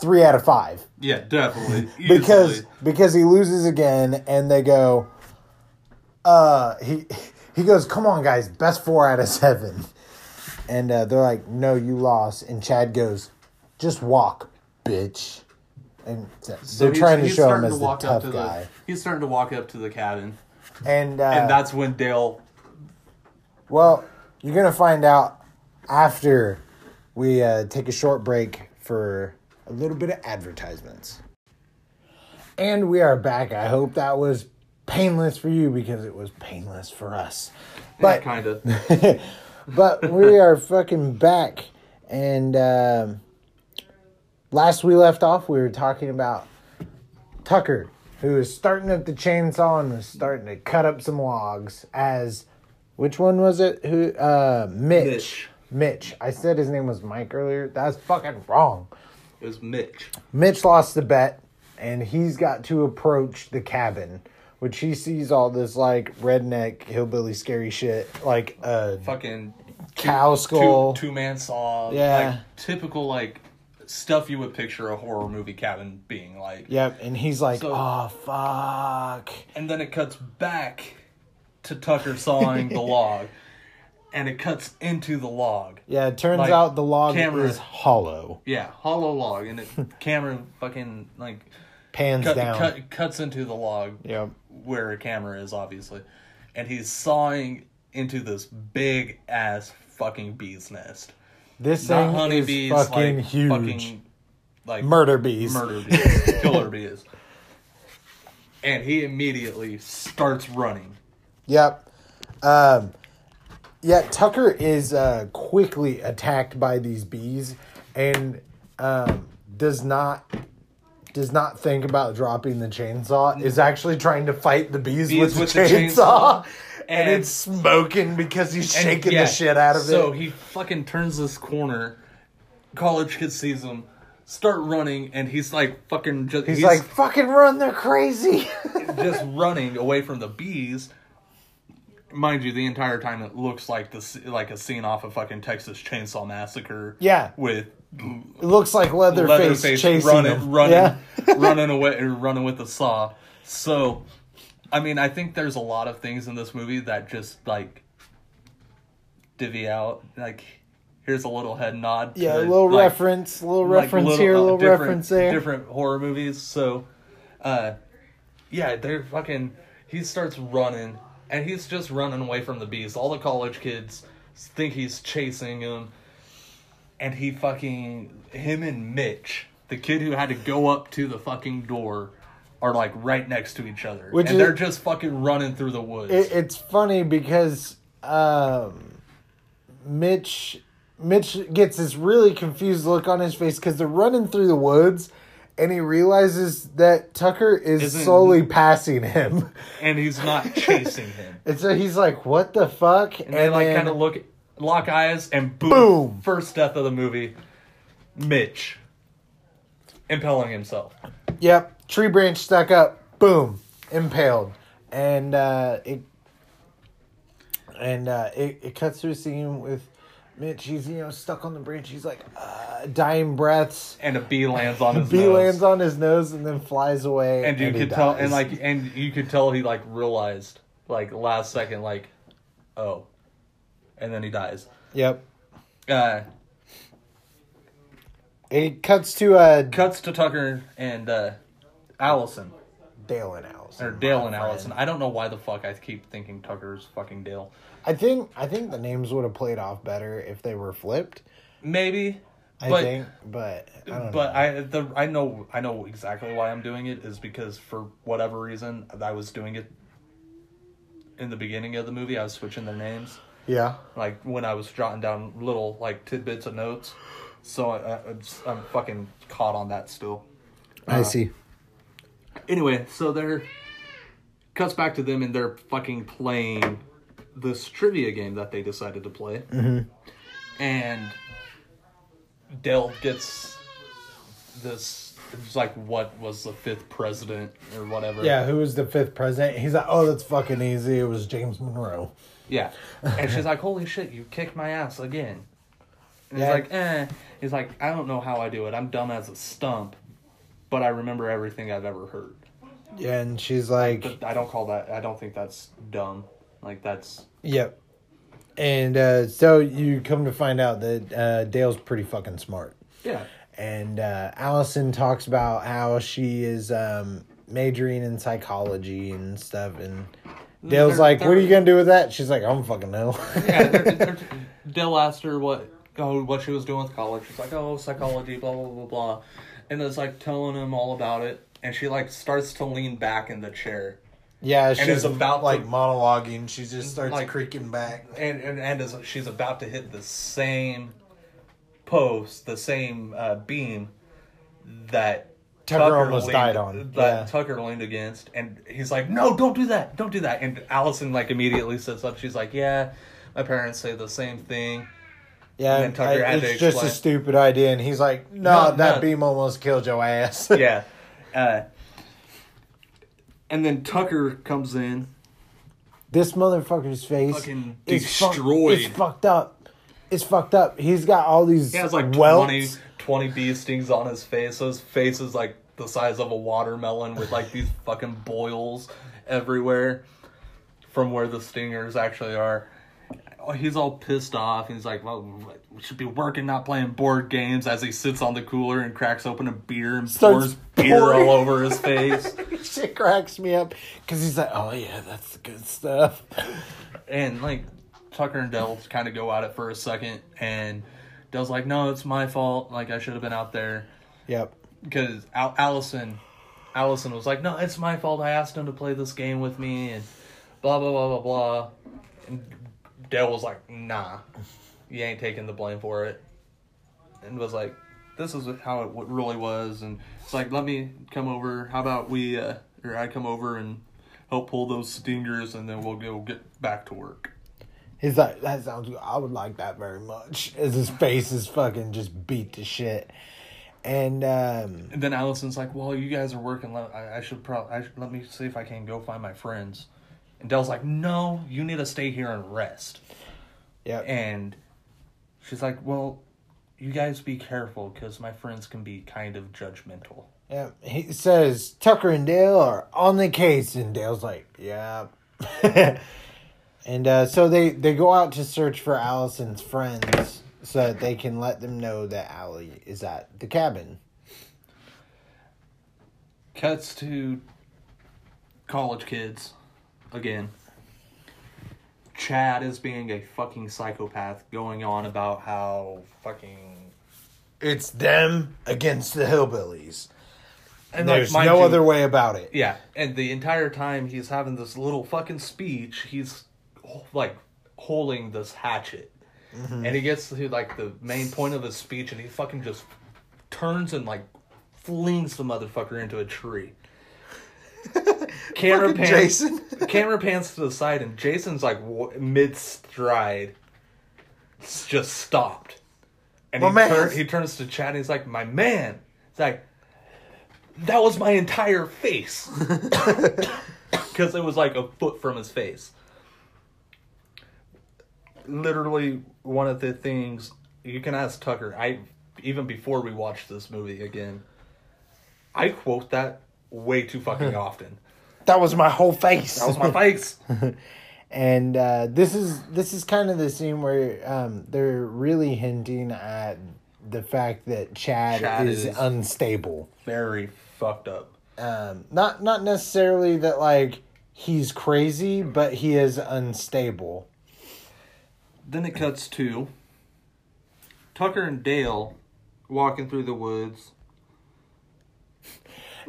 three out of five yeah definitely because Easily. because he loses again, and they go. Uh, he he goes, come on, guys, best four out of seven, and uh, they're like, no, you lost, and Chad goes, just walk, bitch. And they're So trying to show him as to the tough to guy. The, he's starting to walk up to the cabin, And uh, and that's when Dale. Well, you're gonna find out after we uh, take a short break for a little bit of advertisements. And we are back. I hope that was painless for you because it was painless for us. But kind of. but we are fucking back. And um, last we left off, we were talking about Tucker, who was starting up the chainsaw and was starting to cut up some logs. As which one was it? Who? Uh, Mitch. Mitch. Mitch. I said his name was Mike earlier. That's fucking wrong. It was Mitch. Mitch lost the bet, and he's got to approach the cabin, which he sees all this like redneck hillbilly scary shit, like uh, Fucking cow skull. two, two man saw. Yeah. Like typical like stuff you would picture a horror movie cabin being like. Yep, and he's like, So- "Oh fuck!" And then it cuts back to Tucker sawing the log, and it cuts into the log. Yeah, it turns Like, out the log camera- is hollow, Yeah, hollow log, and it camera fucking like pans cut, down. cut cuts into the log Yep. where a camera is obviously, and he's sawing into this big ass fucking bee's nest. This Not thing honeybees, is fucking like huge. fucking like Murder bees. murder bees, killer bees. And he immediately starts running. Yep. Um, yeah, Tucker is uh, quickly attacked by these bees and um, does not does not think about dropping the chainsaw. Is actually trying to fight the bees, Bees with, with the, the chainsaw, chainsaw. and, And- it's smoking because he's shaking yeah, the shit out of so it. So he fucking turns this corner. College kid sees him, start running, and he's like fucking just he's, like, "Fucking run! They're crazy." just running away from the bees. Mind you, the entire time it looks like this like a scene off of fucking Texas Chainsaw Massacre. Yeah. with it looks like Leatherface, Leatherface chasing running, him. running, Yeah. running away, running with the saw. So, I mean, I think there's a lot of things in this movie that just like divvy out. Like, here's a little head nod. Yeah, a little like, reference, a little like reference little, here, a uh, little reference there. Different horror movies. So, uh, yeah, they're fucking. He starts running, and he's just running away from the beast. All the college kids think he's chasing him, and he fucking him and Mitch, the kid who had to go up to the fucking door, are like right next to each other, Which and is- they're just fucking running through the woods. it, it's funny because um, Mitch Mitch gets this really confused look on his face because they're running through the woods, and he realizes that Tucker is Isn't- slowly passing him, and he's not chasing him. and so he's like, "What the fuck?" And they like kind of look, lock eyes, and boom, Boom. First death of the movie, Mitch, impaling himself. Yep, tree branch stuck up, boom, impaled, and uh, it and uh, it it cuts through a scene with Mitch. He's you know stuck on the branch. He's like uh, dying breaths. And a bee lands on his Bee nose. lands on his nose and then flies away. and you he could tell, and like, and you could tell he like realized, like last second, like, oh, and then he dies. yep. Uh, It cuts to uh, cuts to Tucker and uh, Allison Dale and Allison. or Dale and friend. Allison. I don't know why the fuck I keep thinking Tucker's fucking Dale. I think I think the names would have played off better if they were flipped. Maybe, I but think, but I don't but know. I the I know I know exactly why I'm doing it is because for whatever reason I was doing it in the beginning of the movie. I was switching their names, yeah. like when I was jotting down little like tidbits of notes. So I, I I'm fucking caught on that still. I Uh, see. Anyway, so they're cuts back to them and they're fucking playing this trivia game that they decided to play, mm-hmm. and Dale gets this. It's like what was the fifth president or whatever. Yeah, who was the fifth president? He's like, oh, that's fucking easy. It was James Monroe. yeah. And she's like, "Holy shit, you kicked my ass again." And Yeah. he's like, "Eh." He's like, "I don't know how I do it. I'm dumb as a stump, but I remember everything I've ever heard." Yeah, and she's like, But I don't call that. I don't think that's dumb. Like that's yep. And uh, so you come to find out that uh, Dale's pretty fucking smart. yeah. and uh, Allison talks about how she is um, majoring in psychology and stuff, and Dale's They're- like, "What are you gonna do with that?" She's like, "I don't fucking know." yeah, they're, Dale asked her what oh what she was doing with college. She's like, oh, psychology, blah blah blah blah, and it's like telling him all about it. And she like starts to lean back in the chair, yeah, is she's about to- like monologuing. She just starts Like- creaking back. and and, and as she's about to hit the same post, the same uh, beam that Tucker almost leaned- died on, That yeah. Tucker leaned against, and he's like, "No, don't do that, don't do that." And Allison like immediately sits up. She's like, "Yeah, my parents say the same thing." Yeah, And Tucker I- had to it's just a stupid idea, and he's like, "No, No, that no. beam almost killed your ass." yeah. Uh, and then Tucker comes in. this motherfucker's face Fucking is fuck- destroyed. it's fucked up. It's fucked up. He's got all these He has like welts. 20, 20 bee stings on his face. So his face is like the size of a watermelon with like these fucking boils everywhere from where the stingers actually are. He's all pissed off. He's like, "Well, we should be working, not playing board games." As he sits on the cooler and cracks open a beer and Starts pours beer pouring. all over his face. Shit cracks me up because he's like, "Oh yeah, that's the good stuff." and like Tucker and Dell kind of go at it for a second, and Dell's like, "No, it's my fault. Like I should have been out there." Yep. because Al- Allison, Allison was like, "No, it's my fault. I asked him to play this game with me," and blah blah blah blah blah. And Dale was like, "Nah, you ain't taking the blame for it," and was like, "This is how it really was." And it's like, "Let me come over. How about we, uh, or I come over and help pull those stingers, and then we'll go get back to work." He's like, "That sounds good. I would like that very much." As his face is fucking just beat to shit, and um, And then Allison's like, "Well, you guys are working. Let, I, I should probably let me see if I can go find my friends." And Dell's like, "No, you need to stay here and rest." yeah, And she's like, "Well, you guys be careful because my friends can be kind of judgmental." yeah. He says Tucker and Dale are on the case, and Dale's like, "Yeah." and uh, so they they go out to search for Allison's friends so that they can let them know that Allie is at the cabin. Cuts to college kids again. Chad is being a fucking psychopath, going on about how fucking It's them against the hillbillies. and There's mind no you- other way about it. Yeah, and the entire time he's having this little fucking speech, he's like holding this hatchet, mm-hmm. and he gets to like the main point of his speech, and he fucking just turns and like flings the motherfucker into a tree. camera pans. Jason. camera pans to the side, and Jason's like w- mid stride, just stopped, and My he, man. turn, he turns to Chad, and he's like, "My man." It's like that was my entire face because it was like a foot from his face literally one of the things you can ask tucker i even before we watched this movie again i quote that way too fucking often That was my whole face. that was my face and uh, this is this is kind of the scene where um, they're really hinting at the fact that Chad, Chad is, is- unstable. very fucked up Um, not not necessarily that like he's crazy, but he is unstable. then it cuts to tucker and dale walking through the woods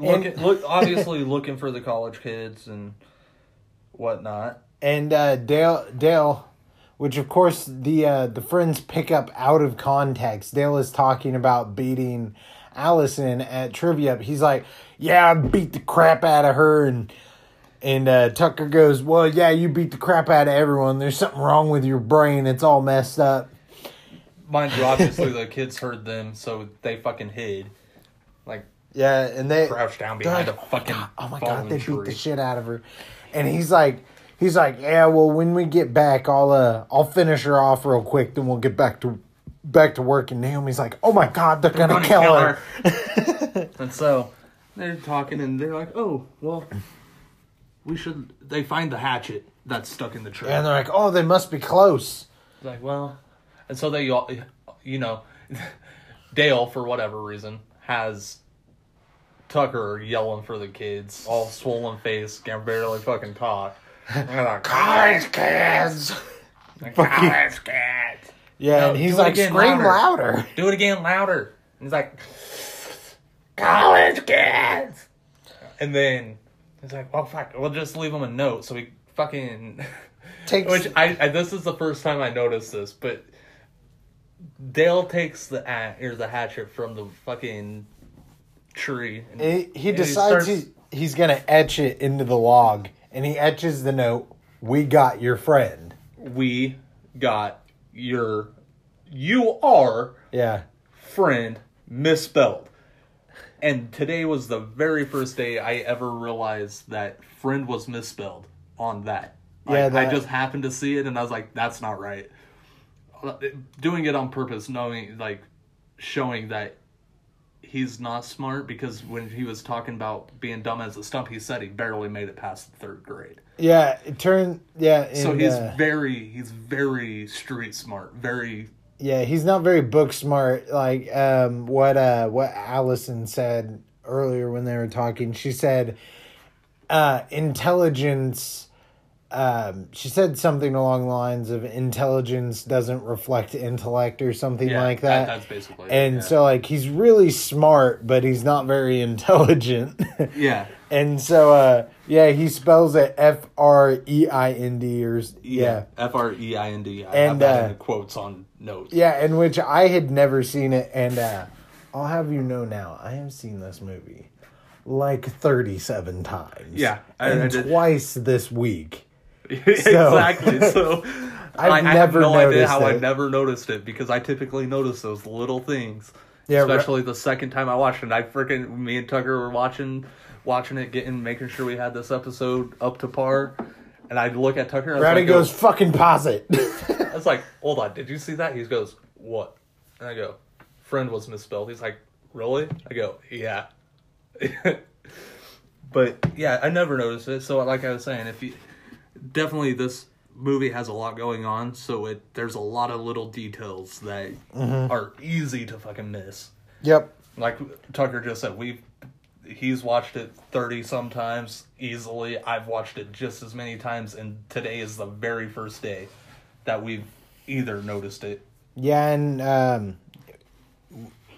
And- look obviously looking for the college kids and whatnot And uh, Dale Dale, which of course the uh, the friends pick up out of context. Dale is talking about beating Allison at trivia. He's like, "Yeah, I beat the crap out of her," and and uh, Tucker goes, "Well, yeah, you beat the crap out of everyone. There's something wrong with your brain. It's all messed up." mind you obviously the kids heard them so they fucking hid like Yeah, and they crouched down behind like, a fucking oh my god, they tree. beat the shit out of her, and he's like. He's like, yeah. Well, when we get back, I'll uh, I'll finish her off real quick. Then we'll get back to back to work. And Naomi's like, oh my god, they're, gonna, gonna kill, kill her. and so they're talking and they're like, "Oh, well, we should." They find the hatchet that's stuck in the tree. and they're like, oh, they must be close. like, well, and so they all, you know, Dale, for whatever reason, has Tucker yelling for the kids, all swollen face, can barely fucking talk. And like, College kids. College kids. Yeah, No, and he's like, again, scream louder." louder. Do it again louder. And he's like, college kids. And then he's like, well, fuck, we'll just leave him a note. So he fucking. Takes Which I, I this is the first time I noticed this, but Dale takes the a or the hatchet from the fucking tree. And, he, he decides starts- he, he's gonna etch it into the log, and he etches the note. We got your friend. we got your you are Yeah, friend misspelled. And today was the very first day I ever realized that friend was misspelled on that. Like, Yeah, I that- just happened to see it and I was like, that's not right. Uh, doing it on purpose, knowing, like, showing that he's not smart because when he was talking about being dumb as a stump, he said he barely made it past the third grade. yeah. It turned yeah. So he's uh, very, he's very street smart, very yeah. He's not very book smart. Like um, what uh, what Allison said earlier when they were talking. She said, uh, intelligence. Um, she said something along the lines of intelligence doesn't reflect intellect or something yeah, like that. That's basically, it, and yeah. so like he's really smart, but he's not very intelligent. yeah. and so uh, yeah, he spells it F R E I N D or yeah. F R E I N D. I And, have that uh, quotes on notes. Yeah, in which I had never seen it, and uh, I'll have you know now, I have seen this movie like thirty-seven times. Yeah, I- and I twice this week. exactly. So I've I, I have never no idea how I it. never noticed it because I typically notice those little things. Yeah, especially the second time I watched it. I freaking me and Tucker were watching watching it, getting making sure we had this episode up to par. And I look at Tucker and I Rowdy like, goes, oh. "Fucking pause it." I was like, hold on, did you see that? He goes, what? And I go, friend was misspelled. He's like, really? I go, yeah. but yeah, I never noticed it. So like I was saying, if you definitely this movie has a lot going on, so it there's a lot of little details that are easy to fucking miss. yep. Like Tucker just said, we he's watched it 30 sometimes easily. I've watched it just as many times and today is the very first day that we've either noticed it. Yeah, and um,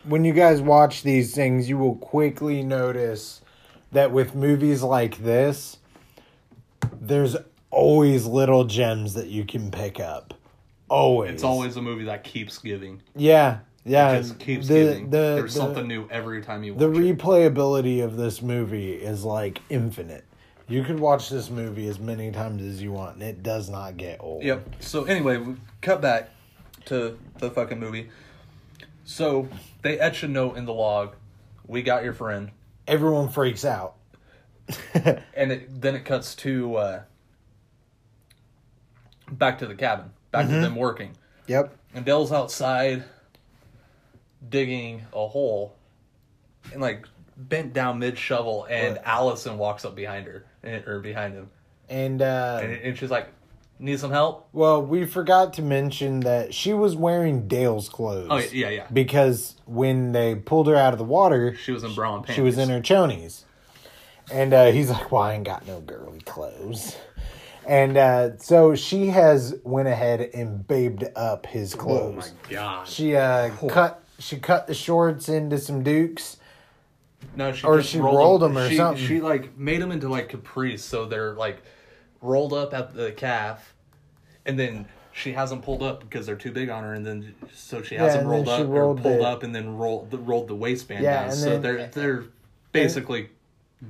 when you guys watch these things, you will quickly notice that with movies like this, there's always little gems that you can pick up. Always. It's always a movie that keeps giving. Yeah, yeah. It just keeps the, giving. The, There's the- something new every time you watch The it. replayability of this movie is like infinite. You could watch this movie as many times as you want, and it does not get old. Yep. So anyway, we cut back to the fucking movie. So they etch a note in the log. We got your friend, Everyone freaks out. and it, then it cuts to uh, back to the cabin, back Mm-hmm. to them working. Yep. And Dell's outside digging a hole, and like bent down mid shovel, and What? Allison walks up behind her and- or behind him, And uh, and, and she's like, "Need some help?" Well, we forgot to mention that she was wearing Dale's clothes. Oh yeah, yeah. Because when they pulled her out of the water, She was in bra and panties. she was in her chonies. And uh, he's like, "Well, I ain't got no girly clothes." And uh, so she has went ahead and babed up his clothes. Oh my god. She uh, cut she cut the shorts into some dukes. No, she Or just she rolled 'em or she, something. She like made them into like capris, so they're like rolled up at the calf, and then she has them pulled up because they're too big on her, and then so she has Yeah, them and then rolled she up rolled or pulled the- up, and then rolled the, rolled the waistband Yeah, down. and so then- they're they're basically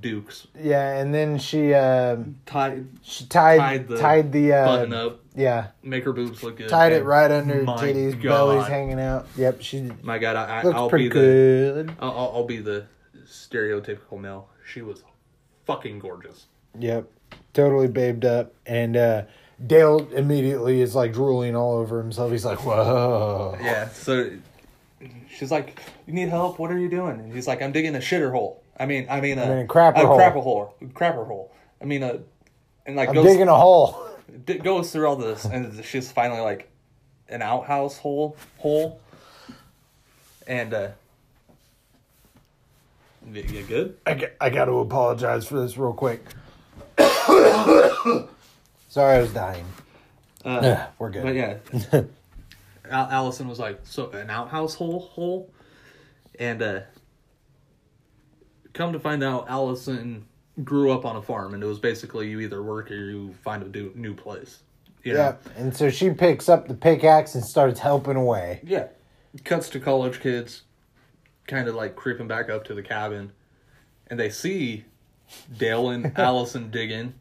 dukes. Yeah, and then she uh, Tied she tied Tied the tied the uh, button up, Yeah, make her boobs look good. tied it right under titties, God. belly's hanging out. Yep, she My God, I, I, looks I'll pretty be the good. I'll, I'll I'll be the stereotypical male. She was fucking gorgeous. Yep, totally babed up, and uh, Dale immediately is like drooling all over himself. He's like, "Whoa!" Yeah, so she's like, "You need help? What are you doing?" And he's like, "I'm digging a shitter hole. I mean, I mean, a, I mean, a crapper a hole. crapper hole, crapper hole. I mean, a and like I'm goes digging a hole. d- goes through all this, and she's finally like an outhouse hole hole, And uh, you you good? I, g- I got to apologize for this real quick. Sorry, I was dying. Uh, We're good. But yeah, Allison was like, so an outhouse hole, hole, and uh, come to find out, Allison grew up on a farm, and it was basically you either work or you find a do- new place. You know? Yeah, and so she picks up the pickaxe and starts helping away. Yeah. Cuts to college kids, kind of like creeping back up to the cabin, and they see Dale and Allison digging,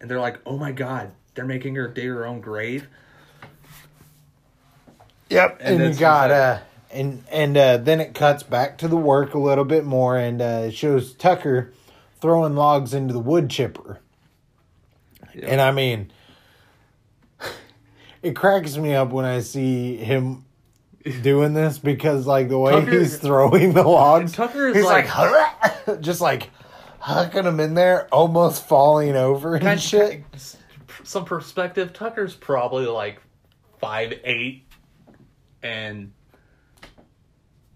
and they're like, "Oh my god, they're making her dig her own grave." Yep, And and, you got just uh, and and uh, then it cuts back to the work a little bit more, and uh, it shows Tucker throwing logs into the wood chipper. And I mean, it cracks me up when I see him doing this because, like, the way Tucker- he's throwing the logs, Tucker is he's like- like, just like hucking them in there, almost falling over and Kind shit. Some perspective. Tucker's probably like five eight, and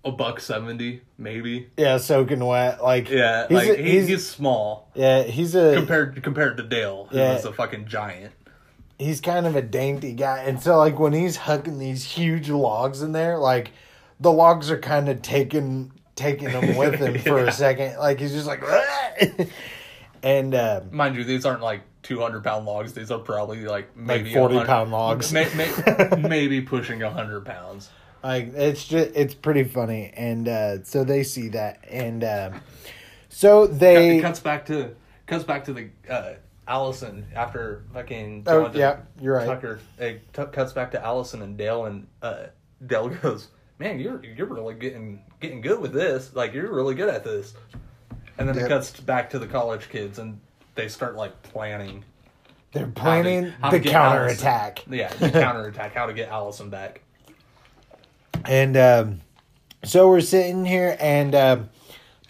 a buck seventy, maybe. Yeah, soaking wet. Like, Yeah, he's like a, he's, he's, small yeah, he's a compared compared to Dale, Yeah. is a fucking giant. he's kind of a dainty guy, and so like when he's hucking these huge logs in there, like the logs are kind of taking taking him with him for a second. Like he's just like, and um, Mind you, these aren't like two hundred pound logs. These are probably like maybe 40 pound logs. may, may, maybe pushing hundred pounds. Like it's just it's pretty funny, and uh, so they see that, and uh, so It they cuts back to cuts back to the uh, Allison after fucking. Oh, yeah, you're right. Tucker it t- cuts back to Allison and Dale, and uh, Dale goes, "Man, you're you're really getting getting good with this. Like you're really good at this." And then Yep. it cuts back to the college kids, and they start like planning they're how to- planning how the counterattack. Allison- Yeah, the counterattack. How to get Allison back. And um, so we're sitting here, and um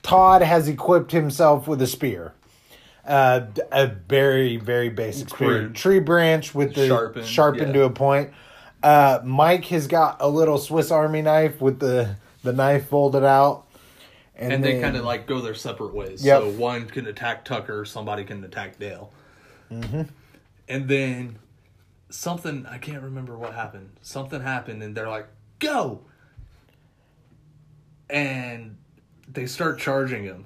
Todd has equipped himself with a spear. Uh, a very, very basic spear. Crude. Tree branch with the Sharpened, sharpened, yeah. to a point. Uh, Mike has got a little Swiss Army knife with the, the knife folded out. And they then- kind of like go their separate ways. Yep. So one can attack Tucker, somebody can attack Dale. Mm-hmm. And then something, I can't remember what happened. Something happened, and they're like, go! And they start charging him.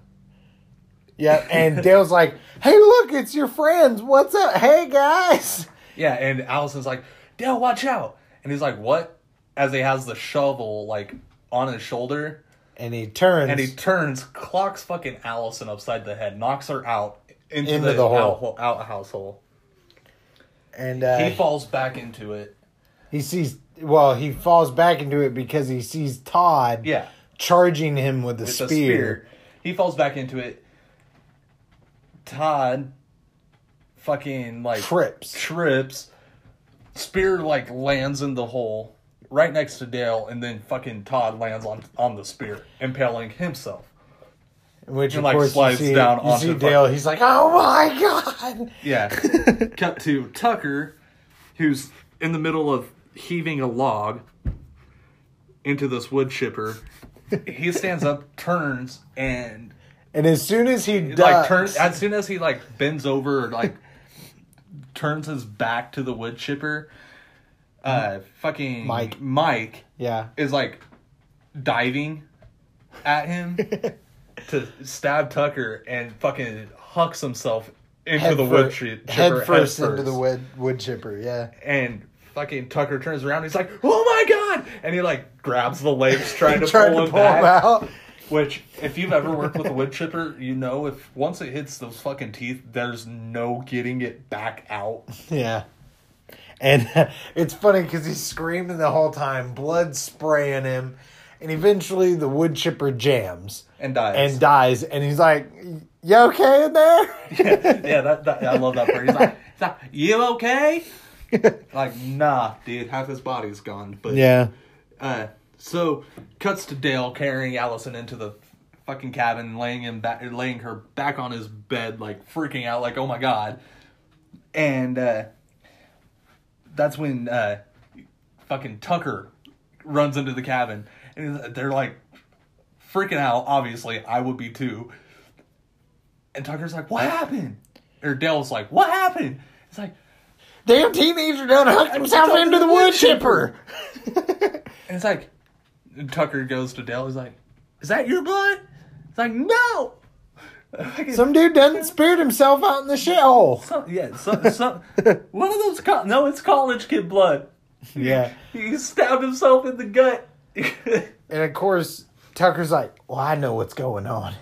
Yeah, and Dale's like, hey, look, it's your friends. What's up? Hey, guys. Yeah, and Allison's like, Dale, watch out! And he's like, what? As he has the shovel, like, on his shoulder. And he turns. And he turns, clocks fucking Allison upside the head, knocks her out into, Into the, the hole. out, outhouse hole. and uh, He falls back into it. he sees, well, he falls back into it because he sees Todd Yeah. charging him with a with spear. a spear. He falls back into it. Todd fucking like Trips. trips. Spear like lands in the hole right next to Dale, and then fucking Todd lands on on the spear, impaling himself. Which And, of like, course slides you see, down you onto see Dale. He's like, "Oh my god!" Yeah. Cut to Tucker, who's in the middle of heaving a log into this wood chipper. He stands up, turns, and And as soon as he ducks, like turns as soon as he like bends over or like turns his back to the wood chipper uh fucking Mike. mike yeah, is like diving at him to stab tucker and fucking hucks himself into head the wood chi- chipper head first head into the wood wood chipper. Yeah, and fucking tucker turns around he's like oh my god and he like grabs the legs trying to trying pull to him pull back him out. which, if you've ever worked with a wood chipper, you know if once it hits those fucking teeth, there's no getting it back out. Yeah. And it's funny because he's screaming the whole time, blood spraying him, and eventually the wood chipper jams And dies. and dies. And he's like, "You okay in there?" yeah, that, that I love that part. He's like, "You okay?" like, nah, dude, half his body's gone. But yeah. Uh, so cuts to Dale carrying Allison into the fucking cabin, laying him back, laying her back on his bed, like freaking out, like oh my god. And uh, that's when uh, fucking Tucker runs into the cabin, and they're like freaking out. Obviously, I would be too. And Tucker's like, "What happened?" Or Dale's like, "What happened?" It's like, Damn teenager done hooked himself into the wood chipper. and it's like, and Tucker goes to Dale. He's like, "Is that your blood?" It's like, "No." Some dude doesn't speared himself out in the shithole. Some, yeah, some, some, one of those. Co- no, it's college kid blood. Yeah. He stabbed himself in the gut. And of course, Tucker's like, well, I know what's going on.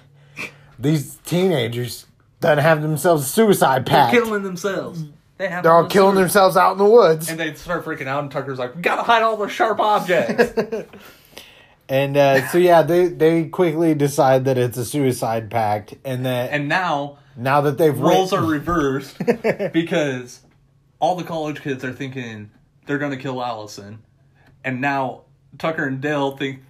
These teenagers done have themselves a suicide pact. They're killing themselves. They have They're all killing service. themselves out in the woods. And they start freaking out, and Tucker's like, "We gotta hide all the sharp objects." And uh, so, yeah, they, they quickly decide that it's a suicide pact. And that and now now that they've roles writ- are reversed because all the college kids are thinking they're gonna kill Allison, and now Tucker and Dale think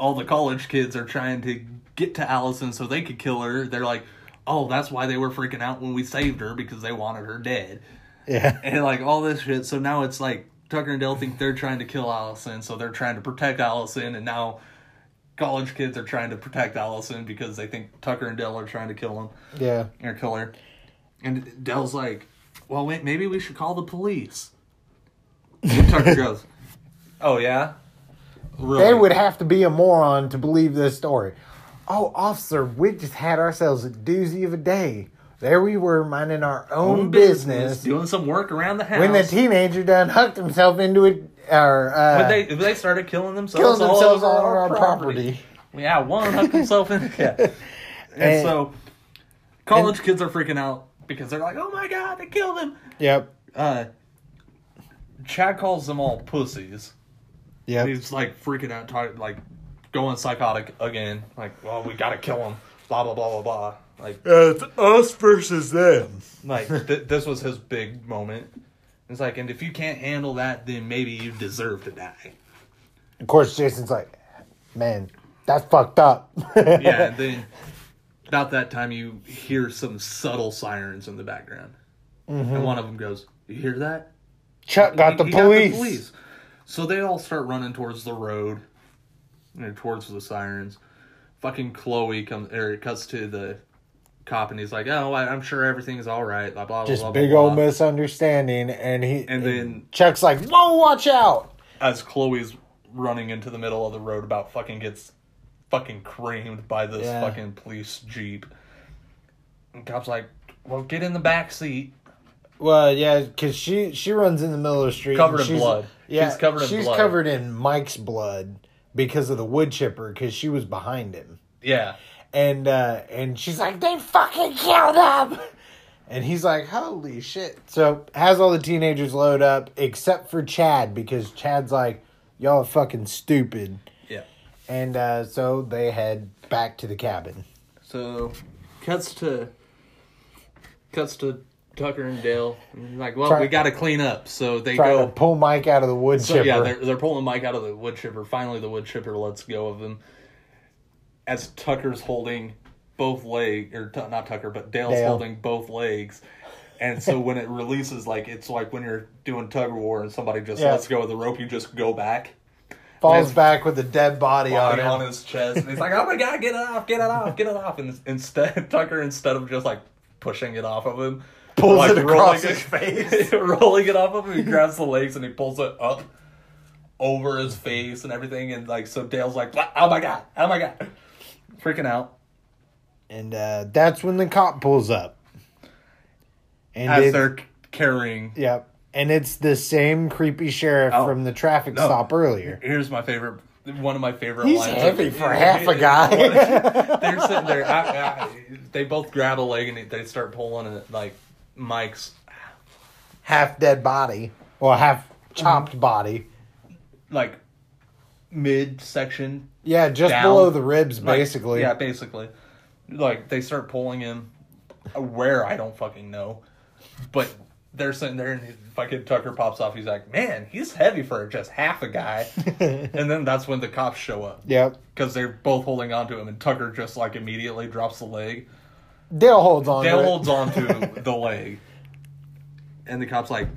all the college kids are trying to get to Allison so they could kill her. They're like, "Oh, that's why they were freaking out when we saved her because they wanted her dead." Yeah. and like all this shit. So now it's like Tucker and Dale think they're trying to kill Allison, so they're trying to protect Allison, and now college kids are trying to protect Allison because they think Tucker and Dale are trying to kill him Yeah. or kill her. And Dale's like, "Well, wait, maybe we should call the police." And Tucker goes, "Oh yeah." Really? They would have to be a moron to believe this story. Oh, officer, we just had ourselves a doozy of a day. There we were minding our own, Own business, doing some work around the house. when the teenager done hooked himself into it, or uh, When they they started killing themselves, killing themselves all on over our property. Yeah, one hooked himself in. Yeah. And, And- so, college kids are freaking out because they're like, "Oh my god, they killed him!" Yep. Uh, Chad calls them all pussies. Yeah, He's like freaking out, like going psychotic again. Like, well, we gotta kill him. Blah blah blah blah blah. Like, it's us versus them. like th- this was his big moment. It's like, and if you can't handle that, then maybe you deserve to die. Of course, Jason's like, man, that's fucked up. yeah, and then about that time you hear some subtle sirens in the background, and mm-hmm. one of them goes, "You hear that?" Chuck got the He police. So they all start running towards the road, you know, towards the sirens. Fucking Chloe comes or cuts to the cop, and he's like, "Oh, I, I'm sure everything's all right." Blah blah Just blah. big blah, old blah. misunderstanding, and he And then- Chuck's like, "Whoa, watch out!" as Chloe's running into the middle of the road, about fucking gets fucking creamed by this Yeah. fucking police jeep. And cop's like, "Well, get in the back seat." Well, yeah, because she she runs in the middle of the street, Covered in she's- blood. Yeah, She's covered in she's blood. covered in Mike's blood because of the wood chipper, because she was behind him, Yeah. And uh and she's like, "They fucking killed him," and he's like, "Holy shit!" So has all the teenagers load up except for Chad because Chad's like, "Y'all are fucking stupid," Yeah. and uh so they head back to the cabin. So, cuts to cuts to Tucker and Dale. And like, well, Try- we got to clean up. So they go. pull Mike out of the wood So chipper. yeah, they're they're pulling Mike out of the wood chipper. Finally, the wood chipper lets go of him. As Tucker's holding both leg or not Tucker, but Dale's Dale. holding both legs. And so when it releases, like it's like when you're doing tug of war and somebody just Yeah. lets go of the rope, you just go back. Falls back with a dead body, body on on his chest, and he's like, "Oh my god, get it off, get it off, get it off!" And instead, Tucker, instead of just like pushing it off of him, Pulls like, it across his face. rolling it off of him, he grabs the legs and he pulls it up over his face and everything, and like so, Dale's like, "Oh my god, oh my god," freaking out And uh, that's when the cop pulls up. And as it- they're carrying. Yep. And it's the same creepy sheriff Oh. from the traffic No. stop earlier. Here's my favorite. One of my favorite He's lines. heavy for half a guy. They're sitting there. I, I, they both grab a leg and they start pulling it. Like Mike's half dead body. Well, half chopped Mm-hmm. body. like mid section Yeah, just Down. below the ribs, Like, basically. yeah, basically. Like they start pulling him where I don't fucking know, but they're sitting there and fucking Tucker pops off. He's like, "Man, he's heavy for just half a guy." and then that's when the cops show up Yep. because they're both holding on to him, and Tucker just like immediately drops the leg. Dale holds on. Dale to holds on to the leg, and the cop's like,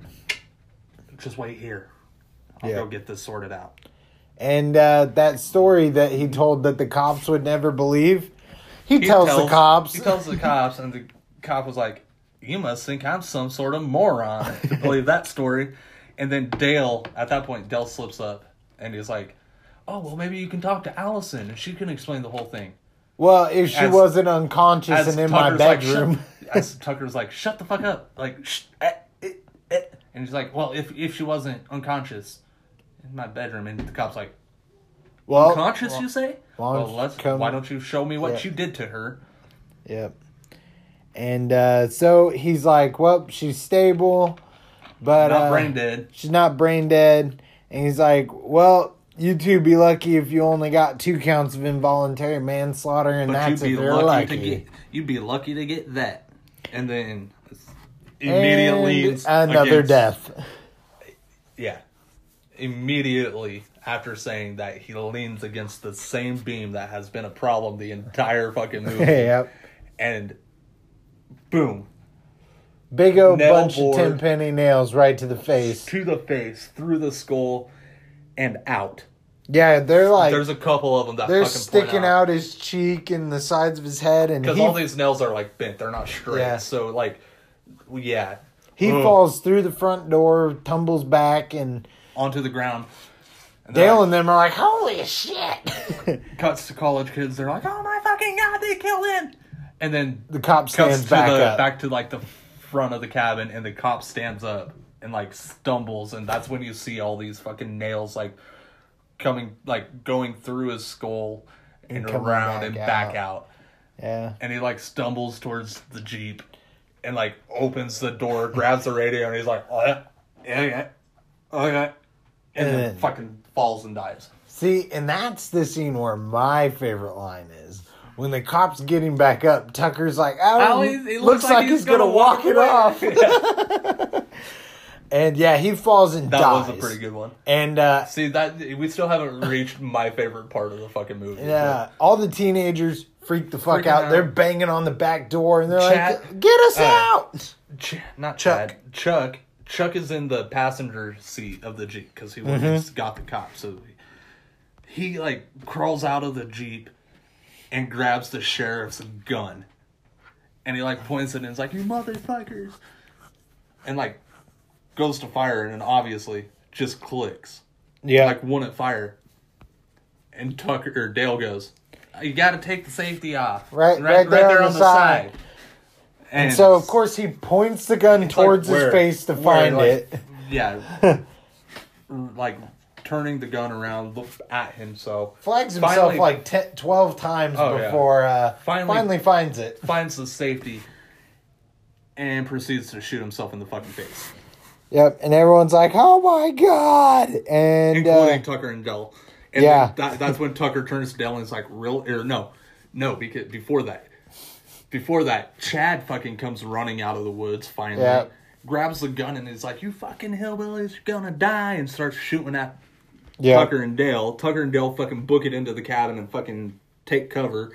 "Just wait here. I'll Yeah. go get this sorted out." And uh, that story that he told that the cops would never believe, he, He tells, the cops. He tells the cops, and the cop was like, "You must think I'm some sort of moron to believe that story." And then Dale, at that point, Dale slips up, and he's like, "Oh well, maybe you can talk to Allison, and she can explain the whole thing." well, if she As- wasn't unconscious and in my Tucker's like, bedroom. shut, as Tucker's like, "Shut the fuck up!" Like, eh, eh, eh. and he's like, "Well, if if she wasn't unconscious in my bedroom," and the cop's like, well, "Unconscious, you say?" why Well, don't let's. you come- Why don't you show me what Yeah. you did to her? Yep. And uh, so he's like, well, she's stable, but Not uh, brain dead. she's not brain dead. And he's like, well, you two be lucky if you only got two counts of involuntary manslaughter, and But you'd that's be if you're lucky, lucky. to get. You'd be lucky to get that, and then immediately And another against- death. Yeah, immediately after saying that he leans against the same beam that has been a problem the entire fucking movie, yep. and boom Big old Nail bunch board. of ten penny nails right to the face. to the face, through the skull, and out. Yeah, they're like There's a couple of them that they're sticking point out his cheek and the sides of his head, and because all these nails are like bent; they're not straight. Yeah. So like, yeah, he Ugh. falls through the front door, tumbles back, and onto the ground. And Dale like- and them are like, "Holy shit!" cuts to college kids. They're like, "Oh my fucking god, they killed him!" And then the cop cuts stands to back the up. back to like the front of the cabin, and the cop stands up and like stumbles, and that's when you see all these fucking nails like coming, like going through his skull and, And around back and back out. out, Yeah. and he like stumbles towards the jeep, and like opens the door, grabs the radio, and he's like, "Oh yeah, yeah, yeah, oh yeah," and then And- fucking falls and dies. See, and that's the scene where my favorite line is. When the cop's getting back up, Tucker's like, "Oh, he he- he looks, like, he's, gonna, walk, it away." off." and yeah, he falls and That dies. was a pretty good one. And uh, See that we still haven't reached my favorite part of the fucking movie. yeah, all the teenagers freak the fuck out. out. They're banging on the back door, and they're Chad- like, "Get us uh, out!" Ch- not Chuck. Chad. Chuck. Chuck is in the passenger seat of the jeep because he went mm-hmm. and got the cop. So he, he like crawls out of the jeep and grabs the sheriff's gun, and he like points it and is like, "You motherfuckers!" and like goes to fire and then obviously just clicks. Yeah, like wouldn't fire. And Tucker or Dale goes, "You got to take the safety off, Right- right there on the side." And so of course he points the gun like towards his where- face to find like, it. yeah, like turning the gun around, look at himself, Flags himself finally- like 10, 12 times Oh, yeah. before uh, Finally- finally finds it. finds the safety, and proceeds to shoot himself in the fucking face, Yep, and everyone's like, "Oh my god!" And including uh, Tucker and Dell. And Yeah. that, that's when Tucker turns to Dell and is like, "Real or no, no?" Because before that, before that, Chad fucking comes running out of the woods finally, Yeah. grabs the gun and is like, "You fucking hillbillies, you're gonna die!" and starts shooting at yeah, Tucker and Dale. Tucker and Dale fucking book it into the cabin and fucking take cover.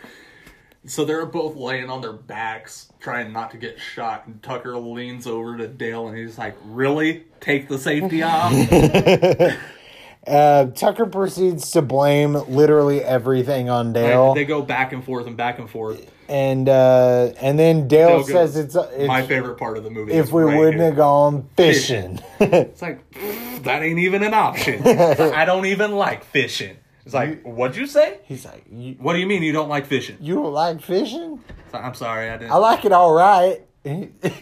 So they're both laying on their backs, trying not to get shot. And Tucker leans over to Dale and he's like, Really? Take the safety off? uh, Tucker proceeds to blame literally everything on Dale, they go back and forth and back and forth. and uh, and then Dale, Dale goes, says it's, it's My favorite part of the movie. if we right wouldn't here. have gone fishing. It's like, that ain't even an option. I don't even like fishing. It's like, what'd you say? He's like, you, What do you mean you don't like fishing? "You don't like fishing? Like, I'm sorry, I didn't. I like it all right."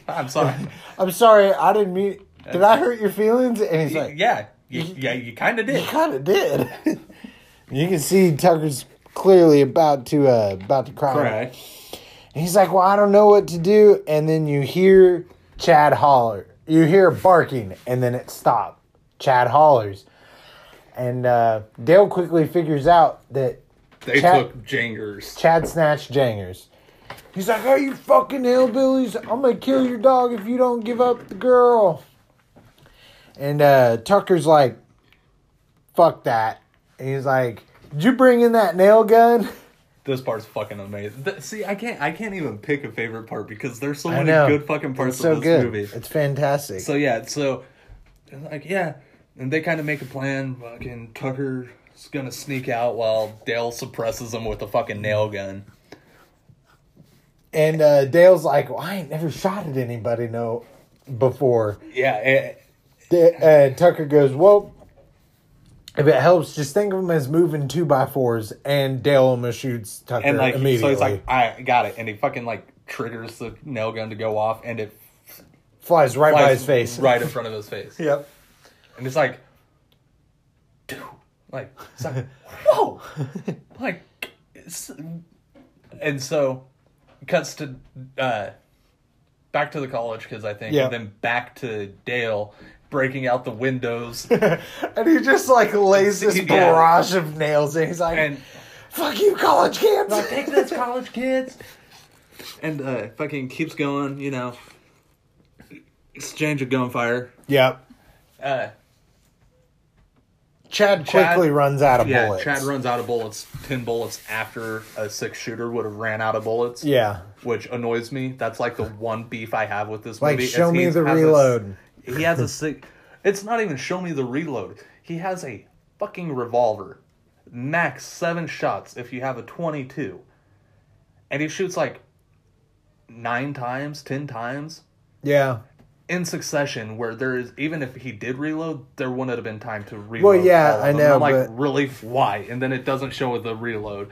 I'm sorry. I'm sorry, I didn't mean. Did I hurt your feelings? And he's like, yeah, you, yeah, you kind of You did. kind of did. you can see Tucker's clearly about to uh, about to cry. Cry. And he's like, "Well, I don't know what to do." And then you hear Chad holler. You hear barking, and then it stopped. Chad hollers, and uh, Dale quickly figures out that They Chad- took Jangers. Chad snatched Jangers. He's like, "Are you fucking hillbillies? I'm gonna kill your dog if you don't give up the girl." And uh, Tucker's like, "Fuck that." And he's like, "Did you bring in that nail gun?" This part's fucking amazing. Th- See, I can't, I can't even pick a favorite part because there's so I many know. good fucking parts It's so of this good. movie. It's fantastic. So yeah, so like yeah, and they kind of make a plan. Fucking Tucker He's gonna sneak out while Dale suppresses him with a fucking nail gun. And uh, Dale's like, well, I ain't never shot at anybody no before. Yeah, Da- uh, Tucker goes, well, if it helps, just think of them as moving two by fours. And Dale almost shoots Tucker and like immediately. so he's like, I got it, and he fucking like triggers the nail gun to go off, and it flies right by his face. right in front of his face. Yep. And it's like, dude, like, it's like, whoa, like, and so cuts to uh, back to the college kids, I think, Yeah. and then back to Dale breaking out the windows And he just like lays this Yeah. barrage of nails and he's like, and fuck you, college kids. like, take this, college kids, and uh, fucking keeps going, you know. Exchange of gunfire. yep. Uh, Chad Chad- quickly runs out of yeah, bullets. Chad runs out of bullets. Ten bullets after a six shooter would have ran out of bullets. Yeah. which annoys me. That's like the one beef I have with this Like, movie. is show me the has a- reload. He has a sick. It's not even show me the reload. He has a fucking revolver, max seven shots if you have a twenty-two, and he shoots like nine times, ten times Yeah. in succession. Where there is even if he did reload, there wouldn't have been time to reload. Well, yeah, I know, I'm like, but- really, why? And then it doesn't show the reload,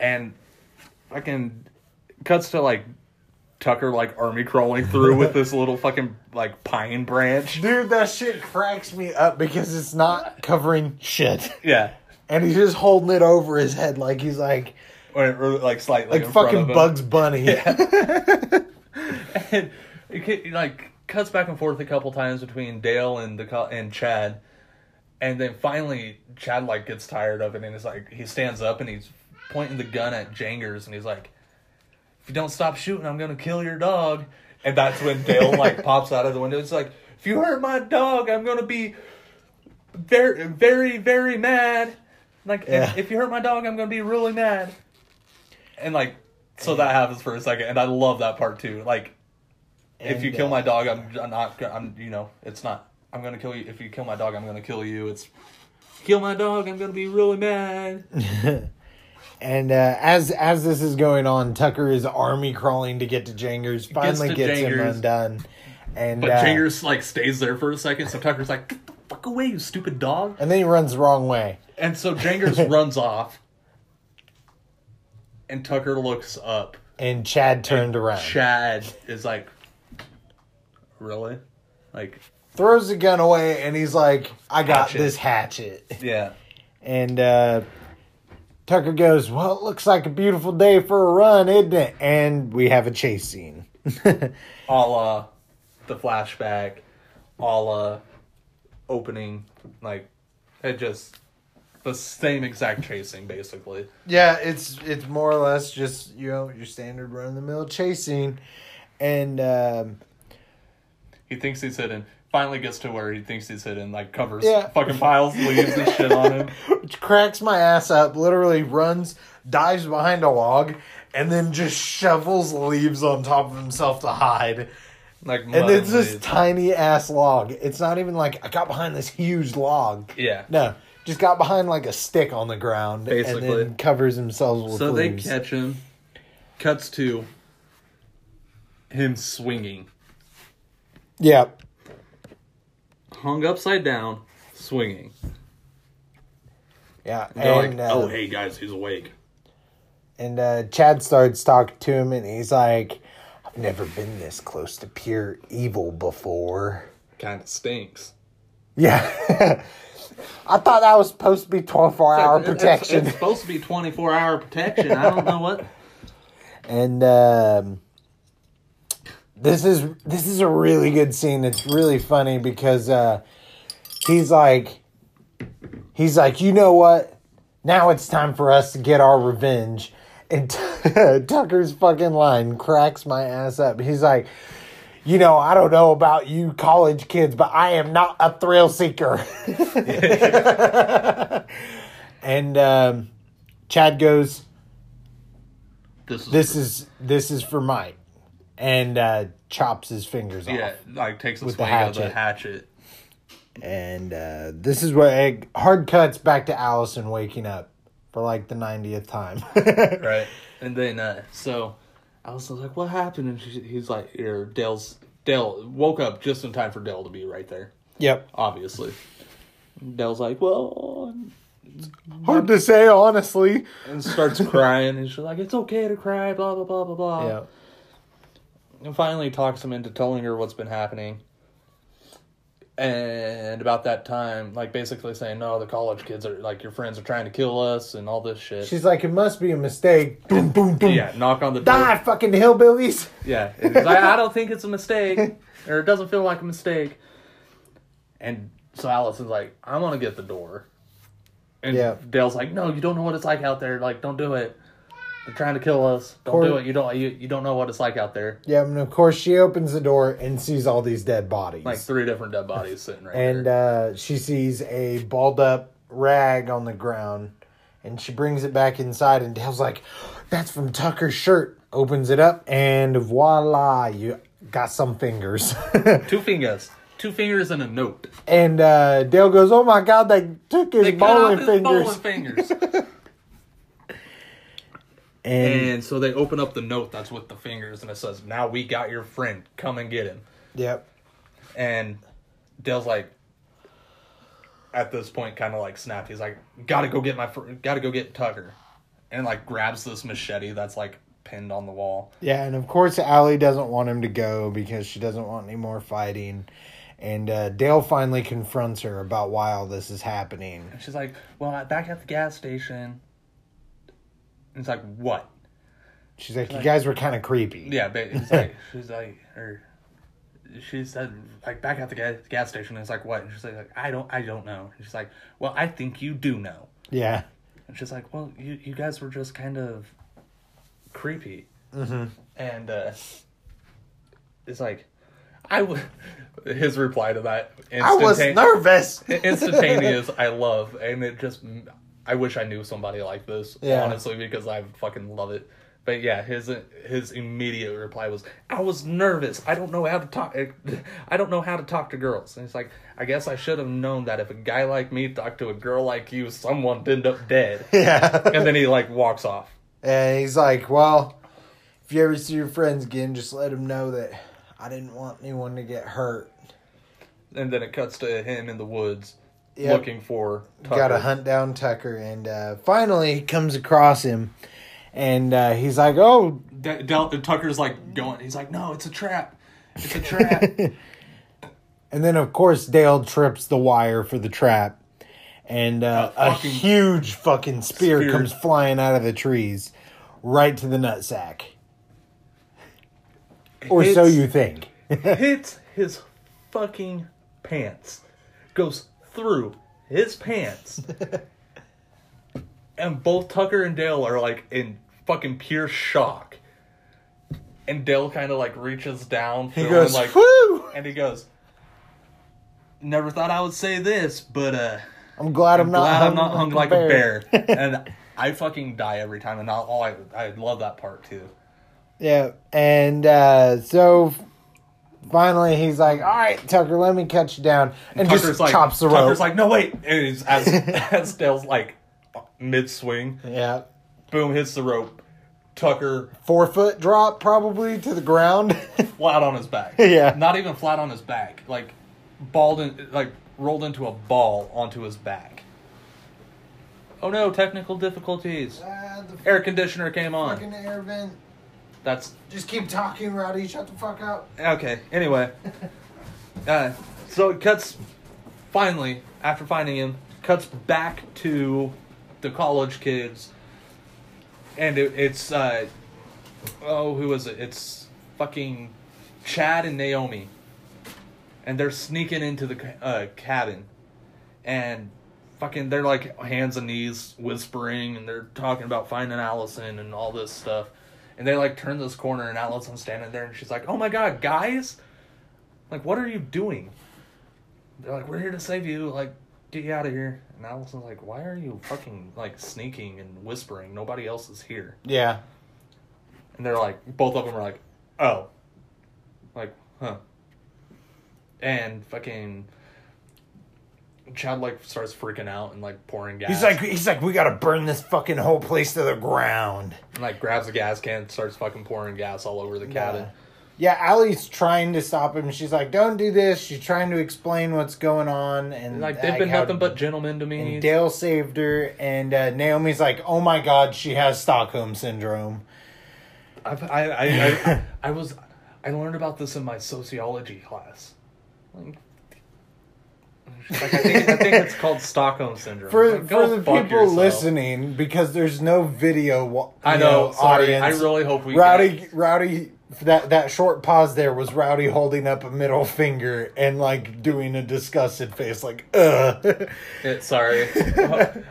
and fucking cuts to like Tucker like army crawling through with this little fucking like pine branch. Dude, that shit cracks me up because it's not covering shit. Yeah, And he's just holding it over his head like he's like or, or like slightly like fucking. Bugs Bunny. and it like cuts back and forth a couple times between Dale and the and Chad, and then finally Chad like gets tired of it and is like he stands up and he's pointing the gun at Jangers and he's like, "If you don't stop shooting, I'm gonna kill your dog." And that's when Dale like pops out of the window. It's like, "If you hurt my dog, I'm gonna be very, very, very mad." Like, Yeah. if you hurt my dog, I'm gonna be really mad. And like, so that happens for a second, and I love that part too. Like, if And, you kill uh, my dog, I'm, I'm not. I'm you know, it's not. I'm gonna kill you. If you kill my dog, I'm gonna kill you. It's kill my dog. I'm gonna be really mad. And uh, as as this is going on, Tucker is army crawling to get to Jangers. Finally gets him Jangers. undone. And But uh, Jangers like stays there for a second, so Tucker's like, "Get the fuck away, you stupid dog!" and then he runs the wrong way. And so Jangers runs off, and Tucker looks up. And Chad turned around. Chad is like, "Really?" Like, throws the gun away and he's like, I got Hatchet. this hatchet. yeah. And uh, Tucker goes, Well, it looks like a beautiful day for a run, isn't it? And we have a chase scene. a la the flashback, a la opening, like it just the same exact chasing basically. yeah, it's it's more or less just, you know, your standard run of the mill chasing. And um, He thinks he's hidden. Finally gets to where he thinks he's hidden, like covers Yeah. fucking piles leaves and shit on him. which cracks my ass up, literally runs, dives behind a log, and then just shovels leaves on top of himself to hide. Like And it's this leaves. tiny ass log. It's not even like I got behind this huge log. Yeah. No, just got behind like a stick on the ground and then covers himself with So they leaves. catch him. Cuts to him swinging, yeah, hung upside down, swinging. yeah. They're and like, uh, "Oh, hey guys, he's awake." and uh, Chad starts talking to him, and he's like, "I've never been this close to pure evil before." Kind of stinks. Yeah. I thought that was supposed to be 24 hour It's- it's- protection. It's, supposed to be twenty four hour protection. I don't know what. and um, this is this is a really good scene. It's really funny because uh, he's like he's like, you know what? Now it's time for us to get our revenge. And Tucker's fucking line cracks my ass up. He's like, you know, I don't know about you college kids, but I am not a thrill seeker. and um, Chad goes, This is this is this is for Mike, and uh, chops his fingers yeah, off. Yeah, like takes a With the swing of the hatchet. hatchet. And uh, this is where hard cuts back to Allison waking up for like the 90th time. right. And then, uh, so Allison's like, what happened? And she, he's like, or Dale's, Dale woke up just in time for Dale to be right there. Yep. Obviously. Dale's like, well, it's hard to say, honestly. And starts crying. And she's like, it's okay to cry, blah, blah, blah, blah, blah. Yeah. And finally talks him into telling her what's been happening and about that time, like basically saying, "No, the college kids are like your friends are trying to kill us and all this shit." She's like, "It must be a mistake." Boom, boom, boom. Yeah, knock on the door. Die, fucking hillbillies. Yeah, like, I don't think it's a mistake, or it doesn't feel like a mistake. And so Allison's like, "I'm gonna get the door," and yeah. Dale's like, "No, you don't know what it's like out there. Like, don't do it." They're trying to kill us. Don't course, do it. You don't. You, you don't know what it's like out there. Yeah, and of course she opens the door and sees all these dead bodies. Like three different dead bodies sitting right and there. uh, she sees a balled up rag on the ground, and she brings it back inside. And Dale's like, "That's from Tucker's shirt." Opens it up, and voila, you got some fingers. Two fingers. Two fingers and a note. And uh, Dale goes, "Oh my god, they took his they bowling his fingers." Bowling fingers. And, and so they open up the note that's with the fingers, and it says, "Now we got your friend. Come and get him." Yep. And Dale's like, at this point, kind of like snapped. He's like, "Gotta go get my, fr- gotta go get Tucker," and like grabs this machete that's like pinned on the wall. Yeah, and of course Allie doesn't want him to go because she doesn't want any more fighting. And uh, Dale finally confronts her about why all this is happening. And she's like, "Well, back at the gas station, and it's like, what? She's like, you like, guys were kind of creepy. Yeah, but it's like, she's like, or she said, like, back at the gas, gas station. And it's like, what? And she's like, I don't, I don't know. And she's like, well, I think you do know. Yeah. And she's like, well, you, you guys were just kind of creepy. Mm-hmm. And uh, it's like, I would. His reply to that. I was nervous. instantaneous. I love, and it just I wish I knew somebody like this, yeah. honestly, because I fucking love it. But yeah, his his immediate reply was, "I was nervous. I don't know how to talk. I don't know how to talk to girls." And it's like, I guess I should have known that if a guy like me talked to a girl like you, someone would end up dead. Yeah. and then he like walks off. And he's like, "Well, if you ever see your friends again, just let them know that I didn't want anyone to get hurt." And then it cuts to him in the woods yep. looking for Got to hunt down Tucker, and uh, finally he comes across him, and uh, he's like, "Oh." D- Del- Tucker's like going. He's like, "No, it's a trap. It's a trap." and then of course Dale trips the wire for the trap, and uh, a, a huge fucking spear, spear comes flying out of the trees, right to the nutsack. Or hits, so you think. hits his fucking pants. Goes through his pants. and both Tucker and Dale are like in fucking pure shock. And Dale kind of like reaches down. He goes, like, Whoo! And he goes, Never thought I would say this, but uh, I'm glad I'm, I'm not glad hung I'm not hung like, like a bear. and I fucking die every time, and all I I love that part too. Yeah, and uh, so finally he's like, "All right, Tucker, let me cut you down," and Tucker's just like, chops the rope. Tucker's like, "No, wait!" And as as Dale's like mid swing, yeah, boom, hits the rope. Tucker four foot drop probably to the ground, flat on his back. Yeah, not even flat on his back, like balled in, like rolled into a ball onto his back. Oh no! Technical difficulties. Uh, air conditioner came on. Fucking air vent. That's just keep talking, Rowdy. Shut the fuck up. Okay. Anyway, uh, so it cuts. Finally, after finding him, cuts back to the college kids, and it, it's uh, oh, who is it? It's fucking Chad and Naomi, and they're sneaking into the uh, cabin, and fucking they're like hands and knees whispering, and they're talking about finding Allison and all this stuff and they like turn this corner, and Allison's standing there, and she's like, "Oh my god, guys! Like, what are you doing?" They're like, "We're here to save you. Like, get you out of here." And Allison's like, "Why are you fucking like sneaking and whispering? Nobody else is here." Yeah. And they're like, both of them are like, "Oh." Like, huh. And fucking Chad like starts freaking out and like pouring gas. He's like, he's like, we gotta burn this fucking whole place to the ground. and, like grabs a gas can, starts fucking pouring gas all over the cabin. Yeah, Allie's trying to stop him. She's like, "Don't do this." She's trying to explain what's going on, and like they've been nothing but gentlemen to me. And Dale saved her, and uh, Naomi's like, "Oh my god, she has Stockholm syndrome." I've, I, I, I, I was, I learned about this in my sociology class. Like, like, I think I think it's called Stockholm syndrome. For Like, for the people yourself. listening, because there's no video. I know. Sorry, audience. I really hope we Rowdy, get- Rowdy, that that short pause there was Rowdy holding up a middle finger and like doing a disgusted face, like ugh. It, sorry.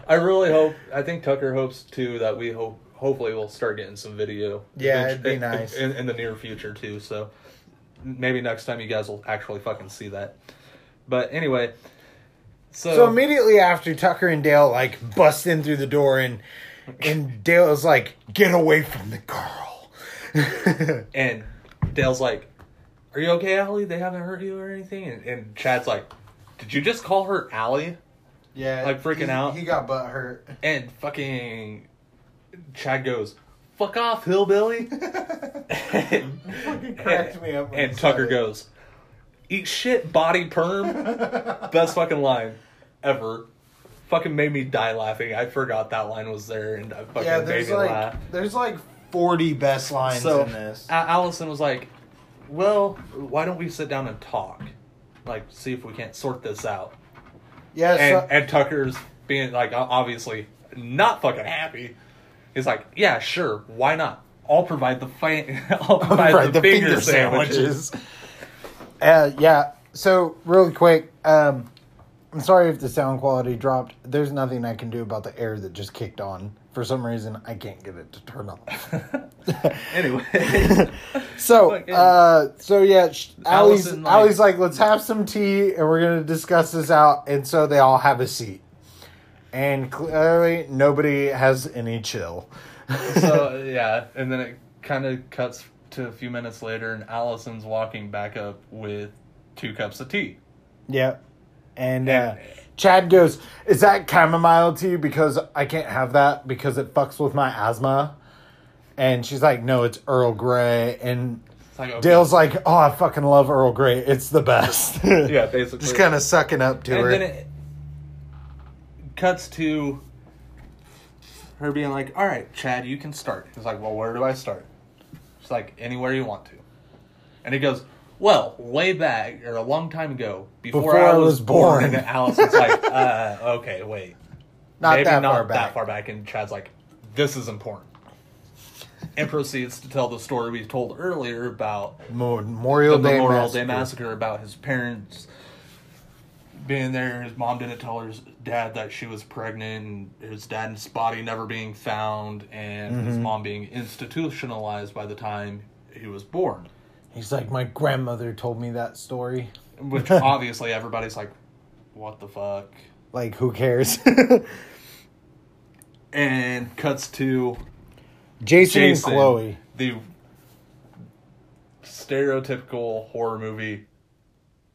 I really hope. I think Tucker hopes too that we hope. Hopefully, we'll start getting some video. Yeah, it'd be in- nice. in, in the near future too. So maybe next time you guys will actually fucking see that. But anyway, so, So immediately after Tucker and Dale like bust in through the door and and Dale is like, "Get away from the girl." and Dale's like, "Are you okay, Allie? They haven't hurt you or anything?" And, and Chad's like, "Did you just call her Allie?" yeah, Like freaking he- out. He got butt hurt. And fucking Chad goes, "Fuck off, hillbilly." Fucking cracked me up And Tucker it. goes, "Eat shit, body perm." Best fucking line ever. Fucking made me die laughing. I forgot that line was there, and I fucking Yeah, made there's me like laugh. there's like forty best lines So in this. A- Allison was like, "Well, why don't we sit down and talk? Like, see if we can't sort this out." Yeah, And so, and Tucker's being like, obviously not fucking happy. He's like, "Yeah, sure, why not? I'll provide the fi- I'll provide right, the, finger, sandwiches." Uh, yeah. So really quick, um, I'm sorry if the sound quality dropped. There's nothing I can do about the air that just kicked on. For some reason, I can't get it to turn off. anyway, So, uh, so yeah, Allie's, Allison, like- Allie's like, let's have some tea and we're gonna discuss this out. And so they all have a seat, and clearly nobody has any chill. so yeah, and then it kind of cuts to a few minutes later, and Allison's walking back up with two cups of tea. Yep. And uh, Chad goes, "Is that chamomile tea? Because I can't have that because it fucks with my asthma." And she's like, "No, it's Earl Grey." And like, okay. Dale's like, "Oh, I fucking love Earl Grey. It's the best." yeah, basically, just kind of sucking up to her. and her. then it cuts to her being like, "All right, Chad, you can start." He's like, "Well, where do I start?" She's like, "Anywhere you want to," and he goes. Well, way back or a long time ago, before, Before I was born, born. and Allison's like, uh, "Okay, wait, not maybe that not far back. that far back." And Chad's like, "This is important," and proceeds to tell the story we told earlier about Memorial the Day Memorial massacre. Day massacre about his parents being there. His mom didn't tell his dad that she was pregnant, and his dad's body never being found, and Mm-hmm. his mom being institutionalized by the time he was born. He's like, "My grandmother told me that story." Which obviously everybody's like, "What the fuck?" Like, who cares? And cuts to Jason, Jason, and Chloe. the stereotypical horror movie.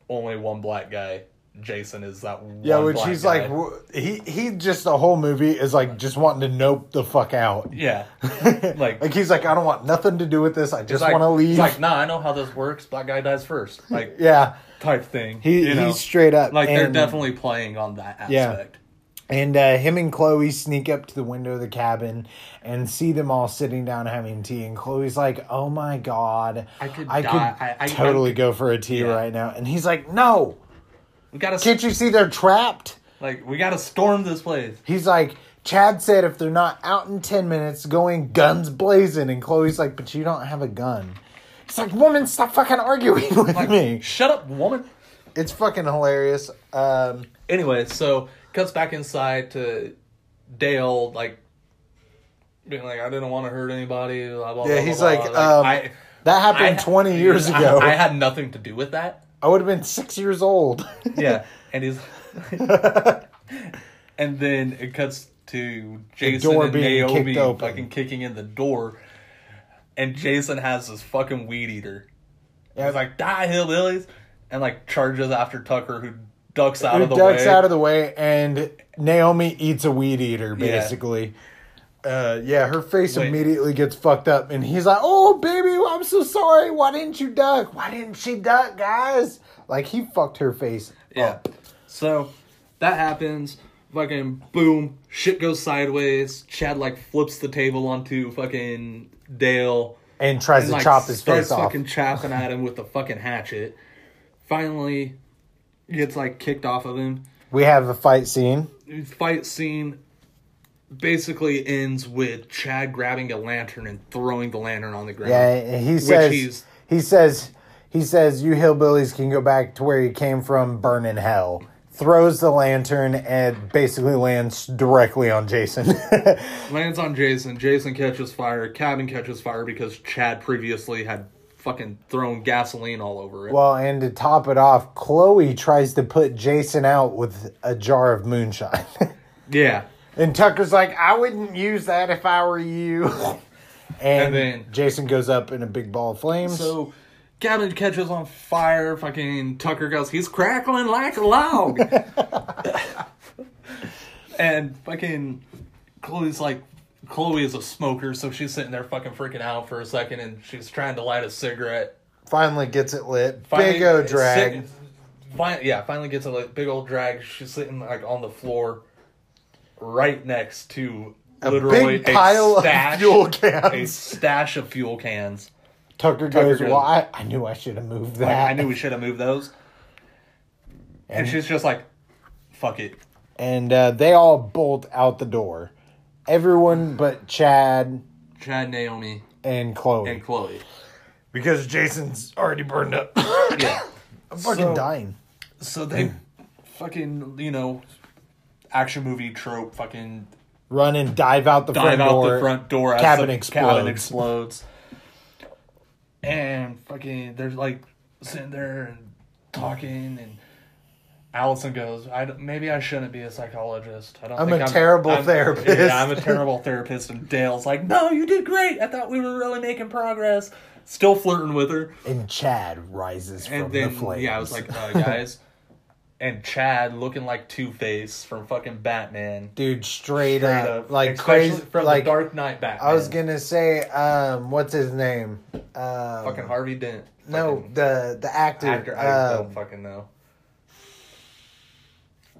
Only one black guy. Jason is that one Yeah, which he's guy. like, he he just the whole movie is like just wanting to nope the fuck out. yeah, like Like he's like, I don't want nothing to do with this. I just like- want to leave. He's like, nah, I know how this works. Black guy dies first, like yeah, type thing. he you know? he's straight up. like they're definitely playing on that Yeah. aspect. And uh, him and Chloe sneak up to the window of the cabin and see them all sitting down having tea. And Chloe's like, "Oh my god, I could I die. could I- I- totally I- go for a tea Yeah. right now." And he's like, "No, We gotta can't you see they're trapped?" like we gotta storm this place. He's like, Chad said if they're not out in 10 minutes, going guns blazing. And Chloe's like, but you don't have a gun. He's like, woman, stop fucking arguing with Like, me. shut up, woman. It's fucking hilarious. Um, Anyway, so cuts back inside to Dale, like being like, I didn't want to hurt anybody. Blah, blah, Yeah, blah, he's blah, like, blah. um, I, that happened I- 20 years I- ago. I, had nothing to do with that. Would have been six years old. Yeah, and he's, and then it cuts to Jason door and being Naomi fucking kicking in the door, and Jason has this fucking weed eater. Yeah. He's like, "Die, hillbillies!" and like charges after Tucker, who ducks out Who of the way. ducks way. out of the way, and Naomi eats a weed eater, Yeah. Uh, yeah, her face Wait. immediately gets fucked up, and he's like, "Oh, baby, I'm so sorry. Why didn't you duck? Why didn't she duck, guys?" Like he fucked her face. Yeah. up. So that happens. Fucking boom. Shit goes sideways. Chad like flips the table onto fucking Dale. and tries and, to like, chop his face off. fucking chopping at him with the fucking hatchet. Finally, gets like kicked off of him. We have a fight scene. Fight scene basically ends with Chad grabbing a lantern and throwing the lantern on the ground. Yeah, he says he says he says you hillbillies can go back to where you came from, burn in hell. Throws the lantern and basically lands directly on Jason. lands on Jason. Jason catches fire. Cabin catches fire because Chad previously had fucking thrown gasoline all over it. well, and to top it off, Chloe tries to put Jason out with a jar of moonshine. yeah. And Tucker's like, I wouldn't use that if I were you. and, And then- Jason goes up in a big ball of flames. So cabin catches on fire. Fucking Tucker goes, he's crackling like a log. and fucking Chloe's like, Chloe is a smoker, so she's sitting there fucking freaking out for a second, and she's trying to light a cigarette. finally gets it lit. Finally- big old drag. sit- fin- yeah, finally gets a like, big old drag. She's sitting like on the floor, right next to A literally big pile of stash, fuel cans. a stash of fuel cans. Tucker goes, goes- Well, I, I knew I should have moved that. Like, I knew we should have moved those. And she's just like, fuck it. and uh, they all bolt out the door. Everyone but Chad Chad, Naomi, and Chloe. and Chloe. because Jason's already burned up. Yeah. I'm fucking So- dying. So they fucking, you know, action movie trope fucking Run and dive out the dive front out door. the front door as cabin the explodes. cabin explodes. And fucking, they're like sitting there and talking, and Allison goes, "I maybe I shouldn't be a psychologist. I don't. I'm think a terrible I'm- therapist." Yeah, I'm a terrible therapist." And Dale's like, "No, you did great. I thought we were really making progress." Still flirting with her, And Chad rises from then the flames. yeah, I was like, uh, "Guys." And Chad looking like Two Face from fucking Batman. dude, straight, Straight up, up. like Especially crazy, from like the Dark Knight Batman. I was gonna say, um, what's his name? Um, fucking Harvey Dent. no, the the actor. actor. I um, don't fucking know.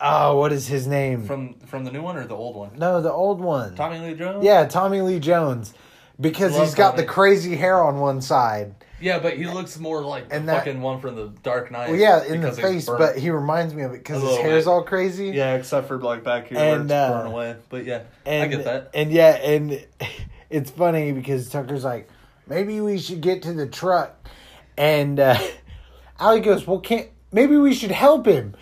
oh, what is his name? From from the new one or the old one? no, the old one. Tommy Lee Jones. Yeah, Tommy Lee Jones, because Love he's got Tommy. the crazy hair on one side. Yeah, but he looks more like the that- fucking one from the Dark Knight. Well, yeah, in the face, burnt. but he reminds me of it because his hair's bit. all crazy. yeah, except for like back here And, where it's uh, burned away. But yeah, and, I get that. And yeah, and it's funny because Tucker's like, maybe we should get to the truck, and uh, Allie goes, well, can't maybe we should help him,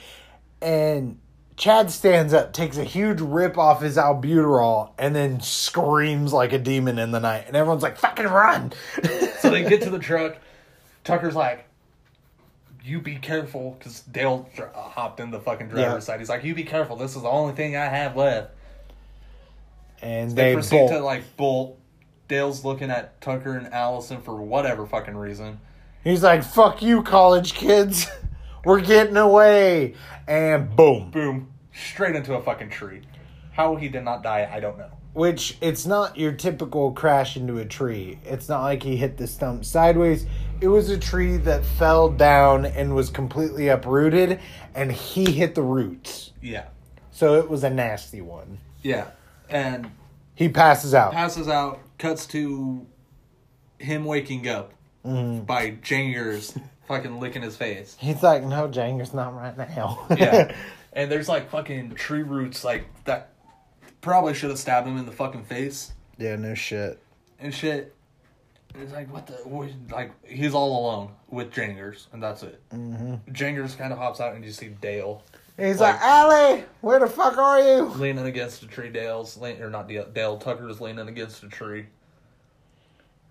and. Chad stands up, takes a huge rip off his albuterol, and then screams like a demon in the night. And everyone's like, fucking run! So they get to the truck. Tucker's like, "You be careful," because Dale dr- uh, hopped in the fucking driver's Yeah. side. He's like, "You be careful. This is the only thing I have left." and They, they, proceed bolt. to like bolt. Dale's looking at Tucker and Allison for whatever fucking reason. He's like, fuck you, college kids. We're getting away. And boom. Boom, straight into a fucking tree. How he did not die, I don't know. Which it's not your typical crash into a tree. It's not like he hit the stump sideways. It was a tree that fell down and was completely uprooted, and he hit the roots. Yeah, So it was a nasty one. yeah, and He passes out. passes out. Cuts to him waking up mm-hmm. by Jangers fucking licking his face. He's like, no, Janger's not right now. Yeah, and there's like fucking tree roots like that. Probably should have stabbed him in the fucking face yeah, no shit. and shit. It's like what the what, like he's all alone with Jangers and that's it. Mm-hmm. Jangers kind of hops out and you see Dale He's Like- like, Allie, where the fuck are you? leaning against a tree. Dale's lean, or not Dale. Dale Tucker's leaning against a tree.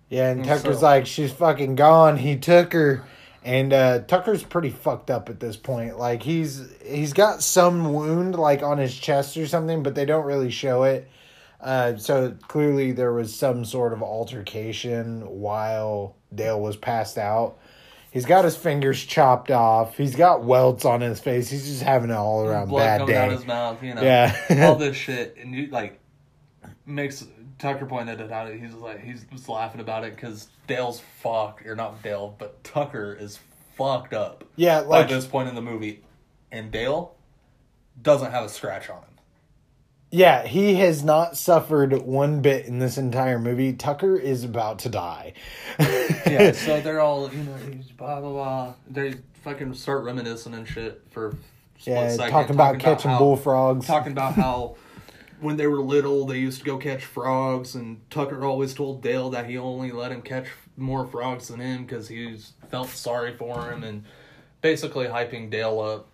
Yeah, and And Tucker's so- like, she's fucking gone. He took her, and uh, Tucker's pretty fucked up at this point. Like he's he's got some wound like on his chest or something, but they don't really show it. Uh, so clearly there was some sort of altercation while Dale was passed out. He's got his fingers chopped off. He's got welts on his face. He's just having an all around blood bad coming out day. his mouth, you know. Yeah. all this shit, and you like makes Tucker pointed it out. He's like he's was laughing about it because Dale's fucked, or not Dale, but Tucker is fucked up Yeah, by like this point in the movie, and Dale doesn't have a scratch on him. yeah, he has not suffered one bit in this entire movie. Tucker is about to die. Yeah, so they're all you know, he's blah blah blah. They fucking start reminiscing and shit for yeah, second, talking about catching how- bullfrogs. talking about how when they were little they used to go catch frogs and tucker always told dale that he only let him catch more frogs than him because he felt sorry for him and basically hyping dale up.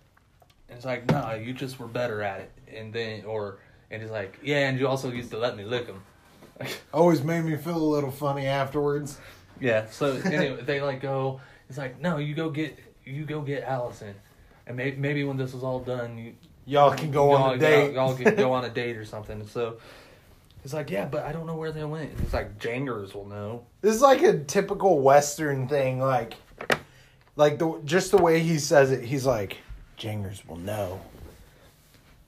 And it's like no you just were better at it. And then or and he's like yeah and you also used to let me lick him Always made me feel a little funny afterwards. yeah so anyway they like go. It's like no you go get you go get allison. And maybe, maybe when this is all done you Y'all can go on a date. Y'all, y'all can go on a date or something. So he's like, yeah, but I don't know where they went. He's like, Jangers will know. This is like a typical Western thing, like, like the just the way he says it. He's like, "Jangers will know,"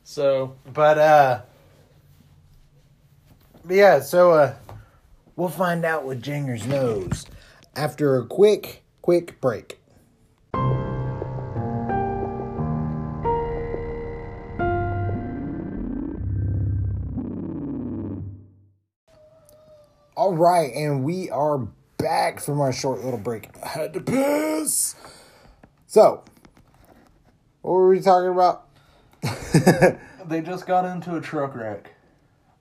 So but uh, but yeah. So uh, we'll find out what Jangers knows after a quick, quick break. All right, and we are back from our short little break. I had to piss. So, what were we talking about? they just got into a truck wreck.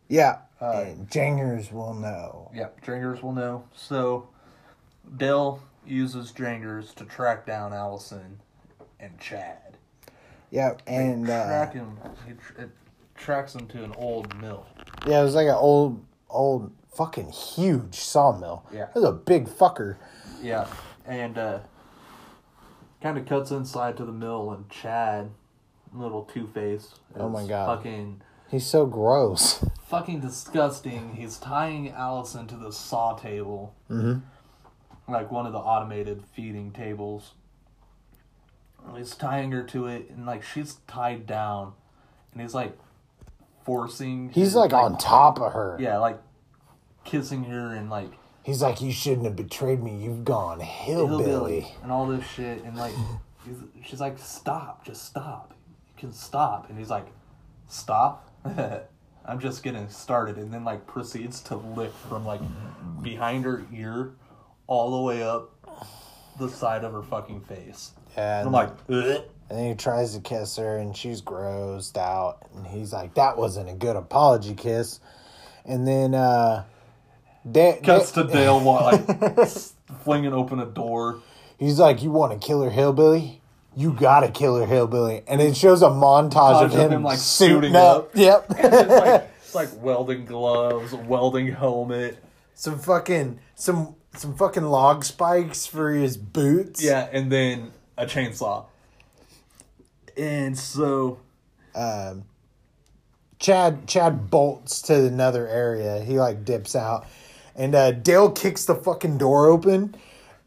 Yeah, and Jangers will know. Yeah, Jangers will know. So Dale uses Jangers to track down Allison and Chad. Yeah, and uh, track him. He tr- it tracks him to an old mill. yeah, it was like an old, old, fucking huge sawmill. Yeah. was a big fucker. Yeah, and uh, kind of cuts inside to the mill, and Chad, little Two Face, Oh my God. fucking He's so gross. fucking disgusting. He's tying Allison to the saw table, Mhm. like one of the automated feeding tables. He's tying her to it, and like she's tied down, and he's like forcing. He's like on top of her. Yeah, like kissing her and like He's like, you shouldn't have betrayed me. You've gone hillbilly. hillbilly and all this shit, and like he's, she's like, "Stop, just stop. You can stop." And he's like, "Stop." I'm just getting started, and then like proceeds to lick from like behind her ear all the way up the side of her fucking face. Yeah, And I'm and, like, "Ugh." and then he tries to kiss her, and she's grossed out. And he's like, that wasn't a good apology kiss. And then, uh, cuts to Dale while like flinging open a door. He's like, "You want to kill her hillbilly? You gotta kill her hillbilly." And it shows a montage of Montage of him, him, like, suiting suiting up. up. Yep. It's like, it's like welding gloves, welding helmet. some fucking some some fucking log spikes for his boots. Yeah, and then a chainsaw. And so Um, Chad Chad bolts to another area. He like dips out, and uh, Dale kicks the fucking door open,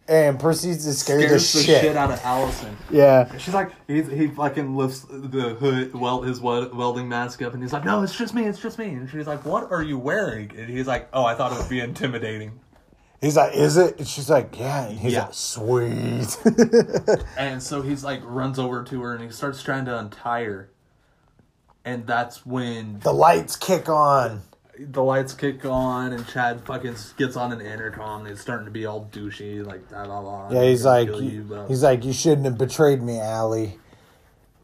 and proceeds to scare the, the shit. shit. out of Allison. Yeah. She's like, he, he fucking lifts the hood, weld his wel- welding mask up, and he's like, no, it's just me, it's just me. And she's like, what are you wearing? And he's like, oh, I thought it would be intimidating. He's like, "Is it?" And she's like, "Yeah." And he's Yeah. like, "Sweet." And so he's like, runs over to her and he starts trying to untie her. And that's when the lights kick on. The lights kick on and Chad fucking gets on an intercom and he's starting to be all douchey, like, blah, blah, blah. Yeah, he's like, you, he's like, you shouldn't have betrayed me, Allie.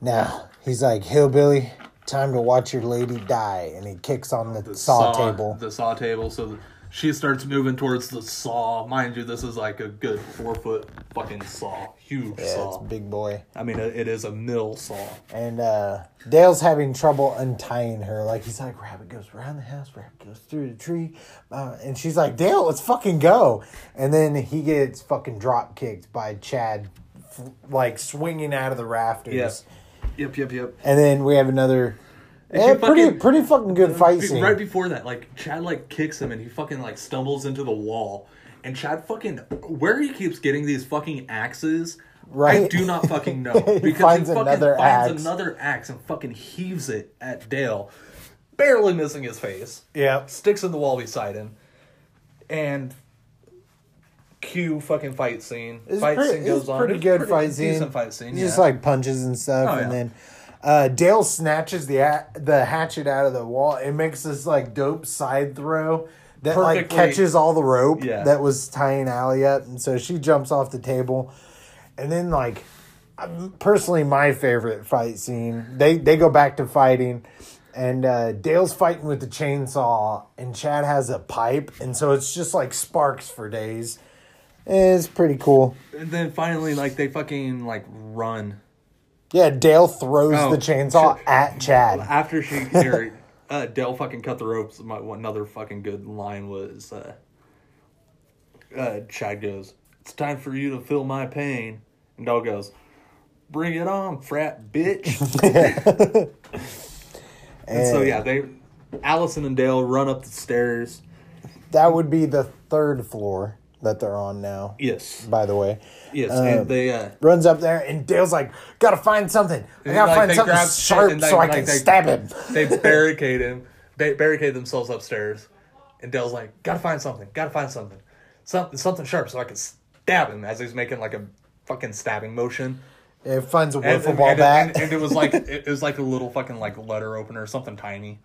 Now he's like, hillbilly, time to watch your lady die, and he kicks on the, saw, table. The saw table. So she starts moving towards the saw. Mind you, this is like a good four foot fucking saw, huge yeah, saw. a big boy. I mean, it it is a mill saw. And uh, Dale's having trouble untying her. Like he's like, rabbit goes around the house, rabbit goes through the tree, uh, and she's like, Dale, let's fucking go. And then he gets fucking drop kicked by Chad, f- like swinging out of the rafters. Yep. Yep, yep, yep. And then we have another. And Yeah, she eh, pretty fucking- pretty fucking good fight scene. Right before that, like Chad like kicks him and he fucking like stumbles into the wall And Chad fucking where he keeps getting these fucking axes. right? I do not fucking know He because finds he fucking another finds axe. another axe and fucking heaves it at Dale, barely missing his face. Yeah. Sticks in the wall beside him, and cue fucking fight scene. It's fight pretty, scene goes on. pretty good pretty fight scene. Decent fight scene. Just yeah. like punches and stuff, Oh, and yeah. then uh, Dale snatches the a- the hatchet out of the wall. It makes this like dope side throw that like Perfectly- catches all the rope Yeah. that was tying Allie up, and so she jumps off the table, and then like um, personally my favorite fight scene. They they go back to fighting. And uh, Dale's fighting with the chainsaw, and Chad has a pipe, and so it's just like sparks for days. It's pretty cool. and then finally, like they fucking like run Yeah, Dale throws Oh, the chainsaw at Chad. after she or, uh, Dale fucking cut the ropes. My one another fucking good line was uh, uh, Chad goes, "It's time for you to feel my pain," and Dale goes, "Bring it on, frat bitch." and so yeah, they Allison and Dale run up the stairs. That would be the third floor that they're on now. Yes, By the way, yes, Um, and they uh, runs up there and Dale's like, "Gotta find something. I gotta like, find something sharp they- so I like, can they- stab him." they barricade him, ba- barricade themselves upstairs, and Dale's like, "Gotta find something, gotta find something, something, something sharp, so I can stab him." As he's making like a fucking stabbing motion, It finds a wiffle and, ball and, bat. and, and it was like it was like a little fucking like letter opener, something tiny,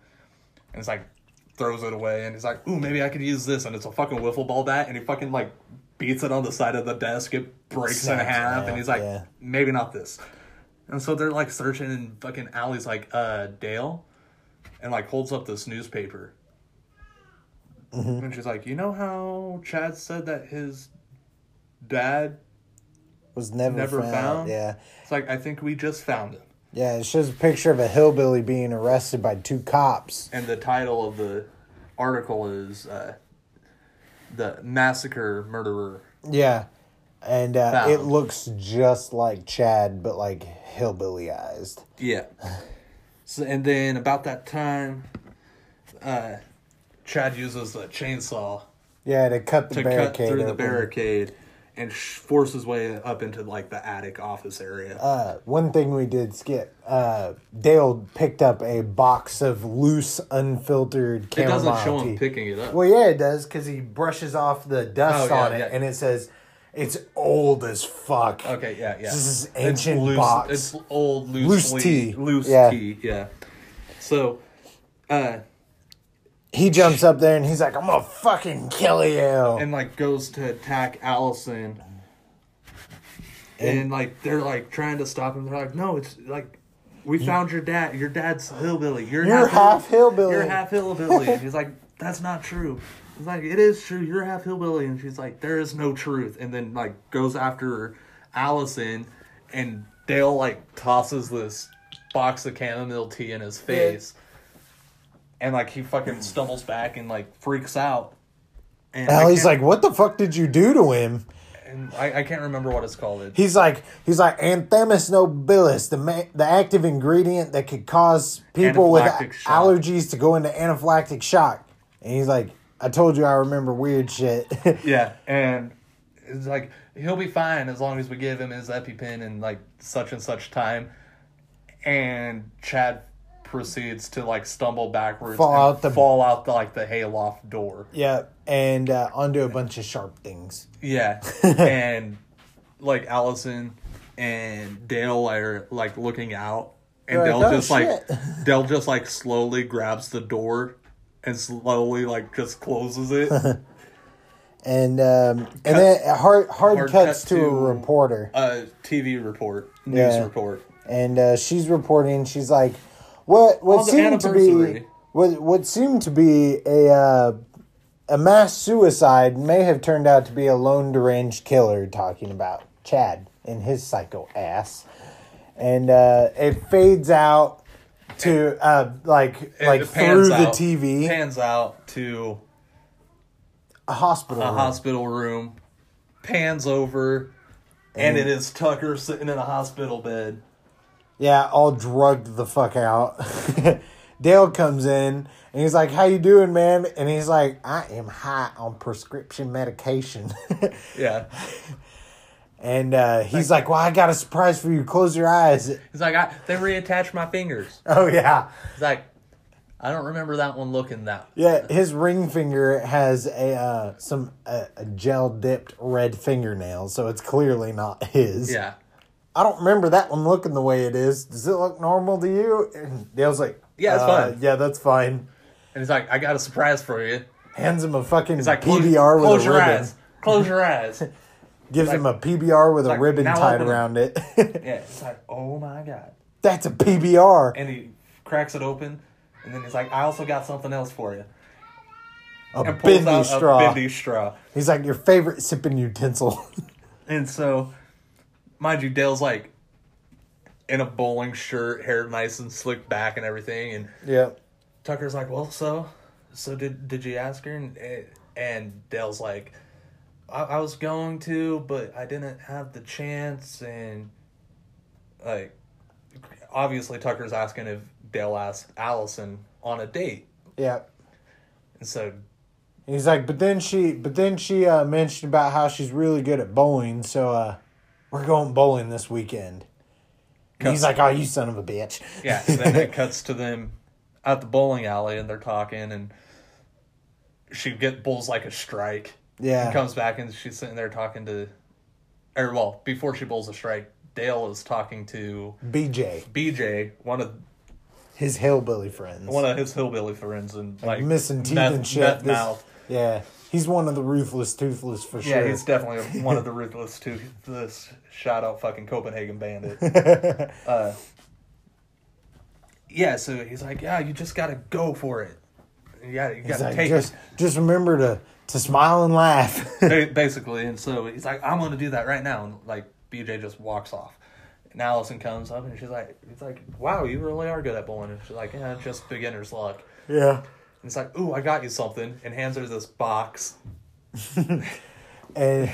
and it's like throws it away, and he's like, "Ooh, maybe I could use this," and it's a fucking wiffle ball bat, and he fucking like beats it on the side of the desk, it breaks in Snaps in half, half, and he's like, yeah. "Maybe not this." And so they're like searching, and fucking Allie's like, "Uh, Dale," and like holds up this newspaper. Mm-hmm. And she's like, "You know how Chad said that his dad?" was never, Never found. found? Yeah, It's like I think we just found him. Yeah. It shows a picture of a hillbilly being arrested by two cops. And the title of the article is uh, "The Massacre Murderer." Yeah, and uh, it looks just like Chad, but like hillbillyized. Yeah. So, and then about that time, uh, Chad uses a chainsaw Yeah, to cut the to barricade cut through the barricade and sh- force his way up into like the attic office area. Uh, one thing we did skip. Uh, Dale picked up a box of loose, unfiltered it doesn't show him picking it up. Well, yeah, it does because he brushes off the dust Oh, yeah, on it, yeah. and it says it's old as fuck. Okay, yeah, yeah. This is It's ancient loose, box. It's old loose, Loose tea. Loose Yeah. tea, yeah. So, uh, He jumps up there and he's like, "I'm gonna fucking kill you." and like goes to attack Allison. And like they're like trying to stop him. They're like, no, it's like we found your dad. Your dad's hillbilly. You're, You're half hillbilly." You're half hillbilly. and he's like, that's not true. He's like, it is true. You're half hillbilly. And she's like, there is no truth. And then like goes after Allison, and Dale like tosses this box of chamomile tea in his face. And like he fucking stumbles back and like freaks out. And Allie's like, "What the fuck did you do to him?" and I, I can't remember what it's called. It, He's like, he's like Anthemis nobilis, the ma- the active ingredient that could cause people with Anaphylactic shock. allergies to go into anaphylactic shock. And he's like, I told you I remember weird shit. yeah, and it's like he'll be fine as long as we give him his EpiPen in like such and such time. And Chad proceeds to like stumble backwards, Fall and out the- fall out the, like the hayloft door. yeah, and uh, onto a bunch of sharp things. Yeah, and like Allison and Dale are like looking out, and They're Dale like, "Oh, just like shit." Dale just like slowly grabs the door and slowly like just closes it. And um, and then hard hard, Hard cuts cut to, a reporter, A TV report, news Yeah. report. and uh, she's reporting. She's like, "What? What seemed to be what? What seemed to be a uh, a mass suicide may have turned out to be a lone deranged killer." Talking about Chad and his psycho ass, and uh, it fades out to uh, like It- like through the out- TV, Pans out to a hospital. a room. hospital room, pans over, and it is Tucker sitting in a hospital bed. Yeah, all drugged the fuck out. Dale comes in and he's like, "How you doing, man?" And he's like, "I am high on prescription medication." Yeah. and uh, he's like, "Well, I got a surprise for you. Close your eyes." He's like, I, they reattached my fingers. Oh yeah, He's like, I don't remember that one looking that. yeah. His ring finger has a uh, some uh, a gel dipped red fingernail, so it's clearly not his. Yeah. I don't remember that one looking the way it is. Does it look normal to you? And Dale's like, Yeah, it's "Uh, fine." Yeah, that's fine. And he's like, I got a surprise for you. Hands him a fucking He's like, close, PBR with close a your ribbon. eyes. Close your eyes. Gives like- him a PBR with a like, ribbon now tied open it. around it. Yeah. It's like, oh my God. That's a PBR. And he cracks it open. And then he's like, I also got something else for you. A And pulls bendy out straw. a bendy straw. He's like your favorite sipping utensil. And so, mind you, Dale's like in a bowling shirt, hair nice and slicked back and everything. And yeah. Tucker's like, "Well, so, so did did you ask her?" And and Dale's like, I, "I was going to, but I didn't have the chance." And like, obviously, Tucker's asking if Dale asked Allison on a date, Yeah. and so He's like, but then she, but then she uh, mentioned about how she's really good at bowling, so uh, we're going bowling this weekend. And he's like, oh, you son of a bitch. yeah. And then it cuts to them at the bowling alley, and they're talking, and she get bowls like a strike. yeah. and comes back and she's sitting there talking to, or well, before she bowls a strike, Dale is talking to BJ, BJ, one of his hillbilly friends. one of his hillbilly friends, and like missing teeth meth- and shit. meth This- mouth. Yeah. He's one of the ruthless, toothless for sure. Yeah, he's definitely one of the ruthless toothless. this shout out fucking Copenhagen bandit. uh, yeah, so he's like, yeah, you just gotta go for it. Yeah, you gotta like, take just, it. just remember to, to smile and laugh. Basically. And so he's like, I'm gonna do that right now. And like BJ just walks off. And Allison comes up and she's like, "It's like, wow, you really are good at bowling. And she's like, yeah, just beginner's luck. yeah. And it's like, ooh, I got you something. And hands her this box. And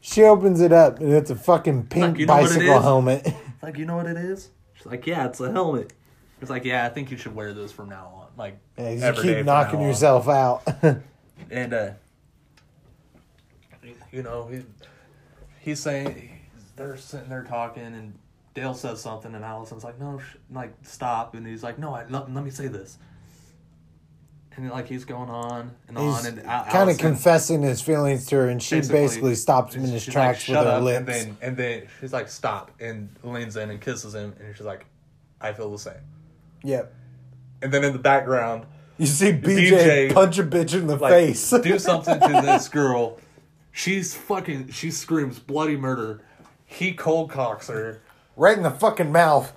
she opens it up, and it's a fucking pink Like, you know bicycle helmet. Like, you know what it is? She's like, yeah, it's a helmet. It's like, yeah, I think you should wear this from now on. Like, Yeah, 'cause every you keep from knocking now on. yourself out. And uh, you know, he, he's saying they're sitting there talking, and Dale says something, and Allison's like, "No, sh-, like stop," and he's like, "No, I, let, let me say this." And like he's going on and on, and Al- kind of confessing his feelings to her, and she basically, stops him in his tracks like, with her up," lips. And then, and then she's like, "Stop!" and leans in and kisses him, and she's like, "I feel the same." Yep. And then in the background, You see BJ, BJ, punch a bitch in the like face. do something to this girl. She's fucking. She screams bloody murder. He cold cocks her, right in the fucking mouth.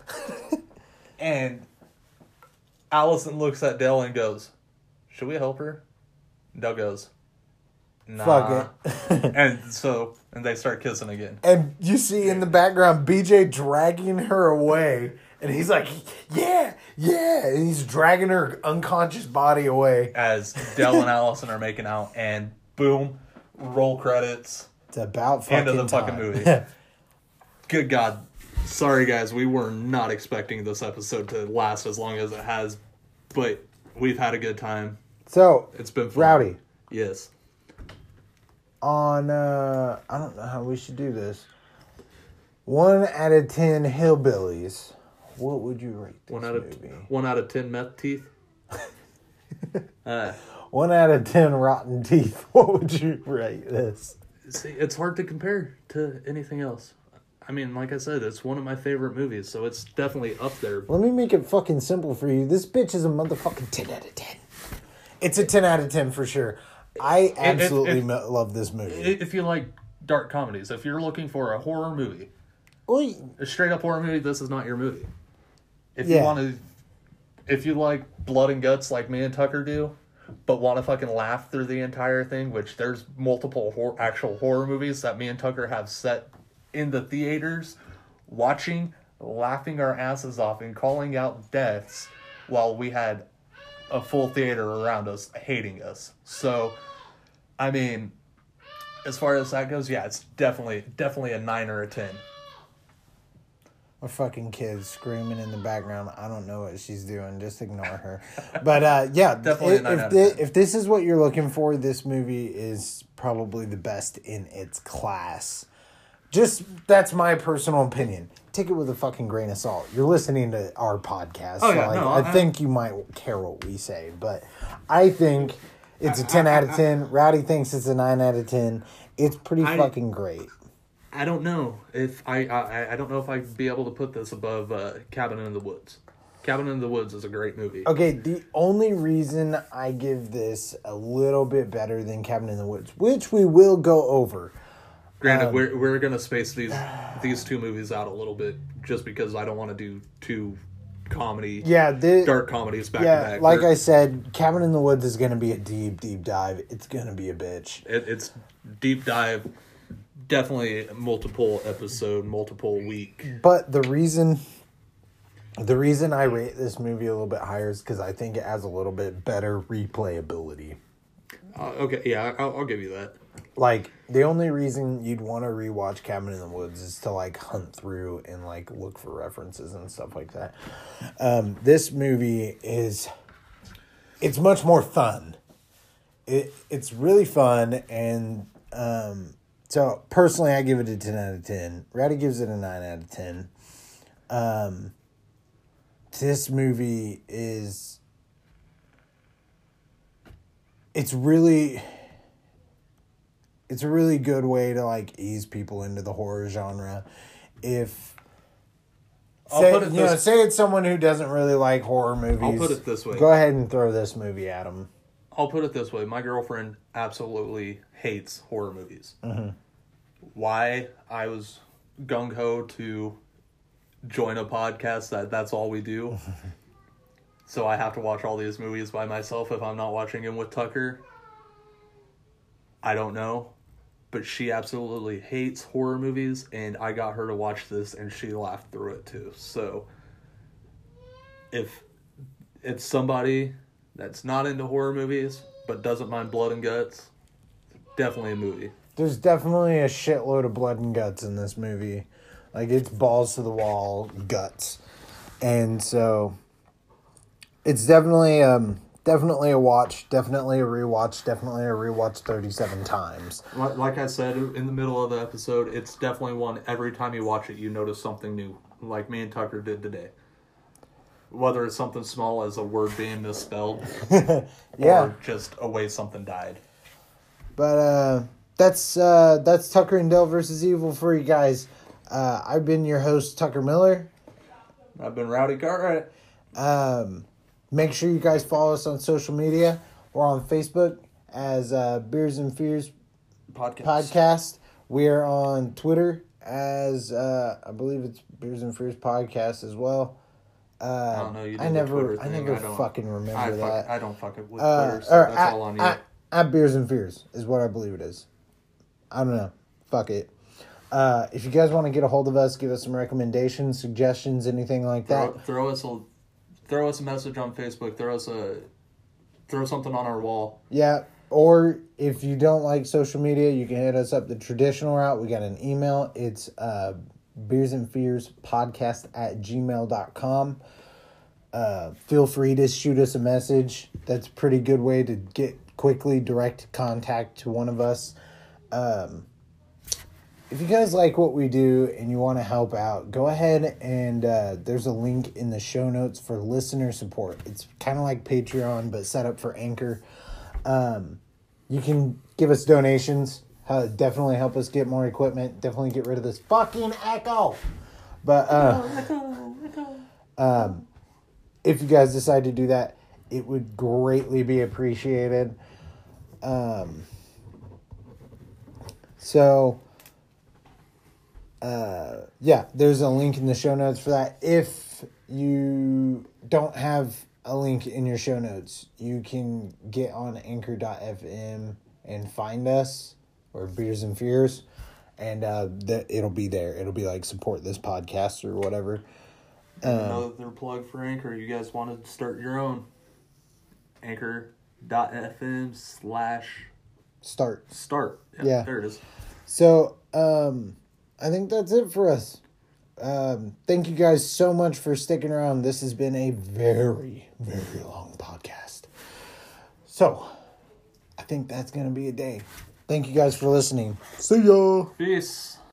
and Allison looks at Dale and goes, "Should we help her?" Dale goes, "Nah." Fuck it. and so, and they start kissing again. and you see in the background BJ dragging her away. And he's like, yeah, yeah. And he's dragging her unconscious body away. As Dale and Allison are making out, and boom, roll credits. It's about fucking End of the fucking movie. Good God. Sorry, guys. We were not expecting this episode to last as long as it has, but we've had a good time. So, It's been fun. Rowdy, Yes. on, uh, I don't know how we should do this. One out of ten hillbillies. What would you rate this One out of movie? one out of ten meth teeth. uh, One out of ten rotten teeth. What would you rate this? see, it's hard to compare to anything else. I mean, like I said, it's one of my favorite movies, so it's definitely up there. Let me make it fucking simple for you. This bitch is a motherfucking 10 out of 10. It's a 10 out of 10 for sure. I absolutely if- mo- love this movie. If you like dark comedies, if you're looking for a horror movie, Well, a straight up horror movie, this is not your movie. If Yeah. you want to, if you like blood and guts like me and Tucker do, but want to fucking laugh through the entire thing, which there's multiple hor- actual horror movies that me and Tucker have set in the theaters, watching, laughing our asses off, and calling out deaths while we had a full theater around us hating us. So, I mean, as far as that goes, yeah, it's definitely definitely a nine or a ten. a fucking kid screaming in the background. I don't know what she's doing. Just ignore her. But uh, yeah, Definitely if, nine if, out of if this is what you're looking for, this movie is probably the best in its class. Just that's my personal opinion. Take it with a fucking grain of salt. You're listening to our podcast. Oh, yeah, so, like, no, I, I- think you might care what we say, but I think it's a ten out of ten. Rowdy thinks it's a nine out of ten. It's pretty I- fucking great. I don't know if I, I I don't know if I'd be able to put this above uh, Cabin in the Woods. Cabin in the Woods is a great movie. Okay, the only reason I give this a little bit better than Cabin in the Woods, which we will go over. Granted, um, we're we're gonna space these these two movies out a little bit just because I don't want to do two comedy Yeah, the dark comedies back yeah, to back. like We're- I said, Cabin in the Woods is gonna be a deep, deep dive. It's gonna be a bitch. it, it's deep dive, definitely multiple episode, multiple week. But the reason, the reason I rate this movie a little bit higher is because I think it has a little bit better replayability. Uh, okay, yeah, I'll, I'll give you that. Like the only reason you'd want to rewatch Cabin in the Woods is to like hunt through and like look for references and stuff like that. Um, this movie is, it's much more fun. It it's really fun and um, so personally I give it a ten out of ten. Rowdy gives it a nine out of ten. Um, this movie is. It's really it's a really good way to like ease people into the horror genre. If I'll say, put it you know, say it's someone who doesn't really like horror movies. put it this way. Go ahead and throw this movie at them. I'll put it this way: my girlfriend absolutely hates horror movies. Mm-hmm. Why I was gung ho to join a podcast that that's all we do. so I have to watch all these movies by myself if I'm not watching them with Tucker. I don't know, but she absolutely hates horror movies, and I got her to watch this, and she laughed through it too. So if it's somebody that's not into horror movies but doesn't mind blood and guts, definitely a movie. There's definitely a shitload of blood and guts in this movie. Like it's balls to the wall guts. And so it's definitely um definitely a watch, definitely a rewatch, definitely a rewatch 37 times. Like I said in the middle of the episode, it's definitely one every time you watch it, you notice something new, like me and Tucker did today. Whether it's something small as a word being misspelled, Yeah. or just a way something died. But uh that's uh that's Tucker and Dale versus Evil for you guys. Uh I've been your host Tucker Miller. I've been Rowdy Cartwright. Um, make sure you guys follow us on social media. We're on Facebook as uh, Beers and Fears Podcast. Podcast. We're on Twitter as uh, I believe it's Beers and Fears Podcast as well. Uh, I don't know. You I never, I never don't- fucking remember I that. I don't fuck it with uh, Twitter, so that's at, all on you. At, at Beers and Fears is what I believe it is. I don't know. Fuck it. Uh, if you guys want to get a hold of us, give us some recommendations, suggestions, anything like that. throw, throw us a throw us a message on Facebook. Throw us a throw something on our wall. Yeah. Or if you don't like social media, you can hit us up the traditional route. We got an email. It's uh, beers and fears podcast at gmail.com. Uh, feel free to shoot us a message. That's a pretty good way to get quickly direct contact to one of us. Um, if you guys like what we do and you want to help out, go ahead and uh, there's a link in the show notes for listener support. It's kind of like Patreon, but set up for Anchor. Um, you can give us donations. Uh, definitely help us get more equipment. Definitely get rid of this fucking echo. But uh, um, if you guys decide to do that, it would greatly be appreciated. Um, so uh, yeah, there's a link in the show notes for that. If you don't have a link in your show notes, you can get on anchor.fm and find us or Beers and Fears, and uh, that it'll be there. It'll be like support this podcast or whatever. Another plug for Anchor. You guys want to start your own Anchor.fm slash Start. start. Yeah. there it is. So um, I think that's it for us. um, thank you guys so much for sticking around. This has been a very, very long podcast. So, I think that's going to be a day. Thank you guys for listening. See ya. Peace.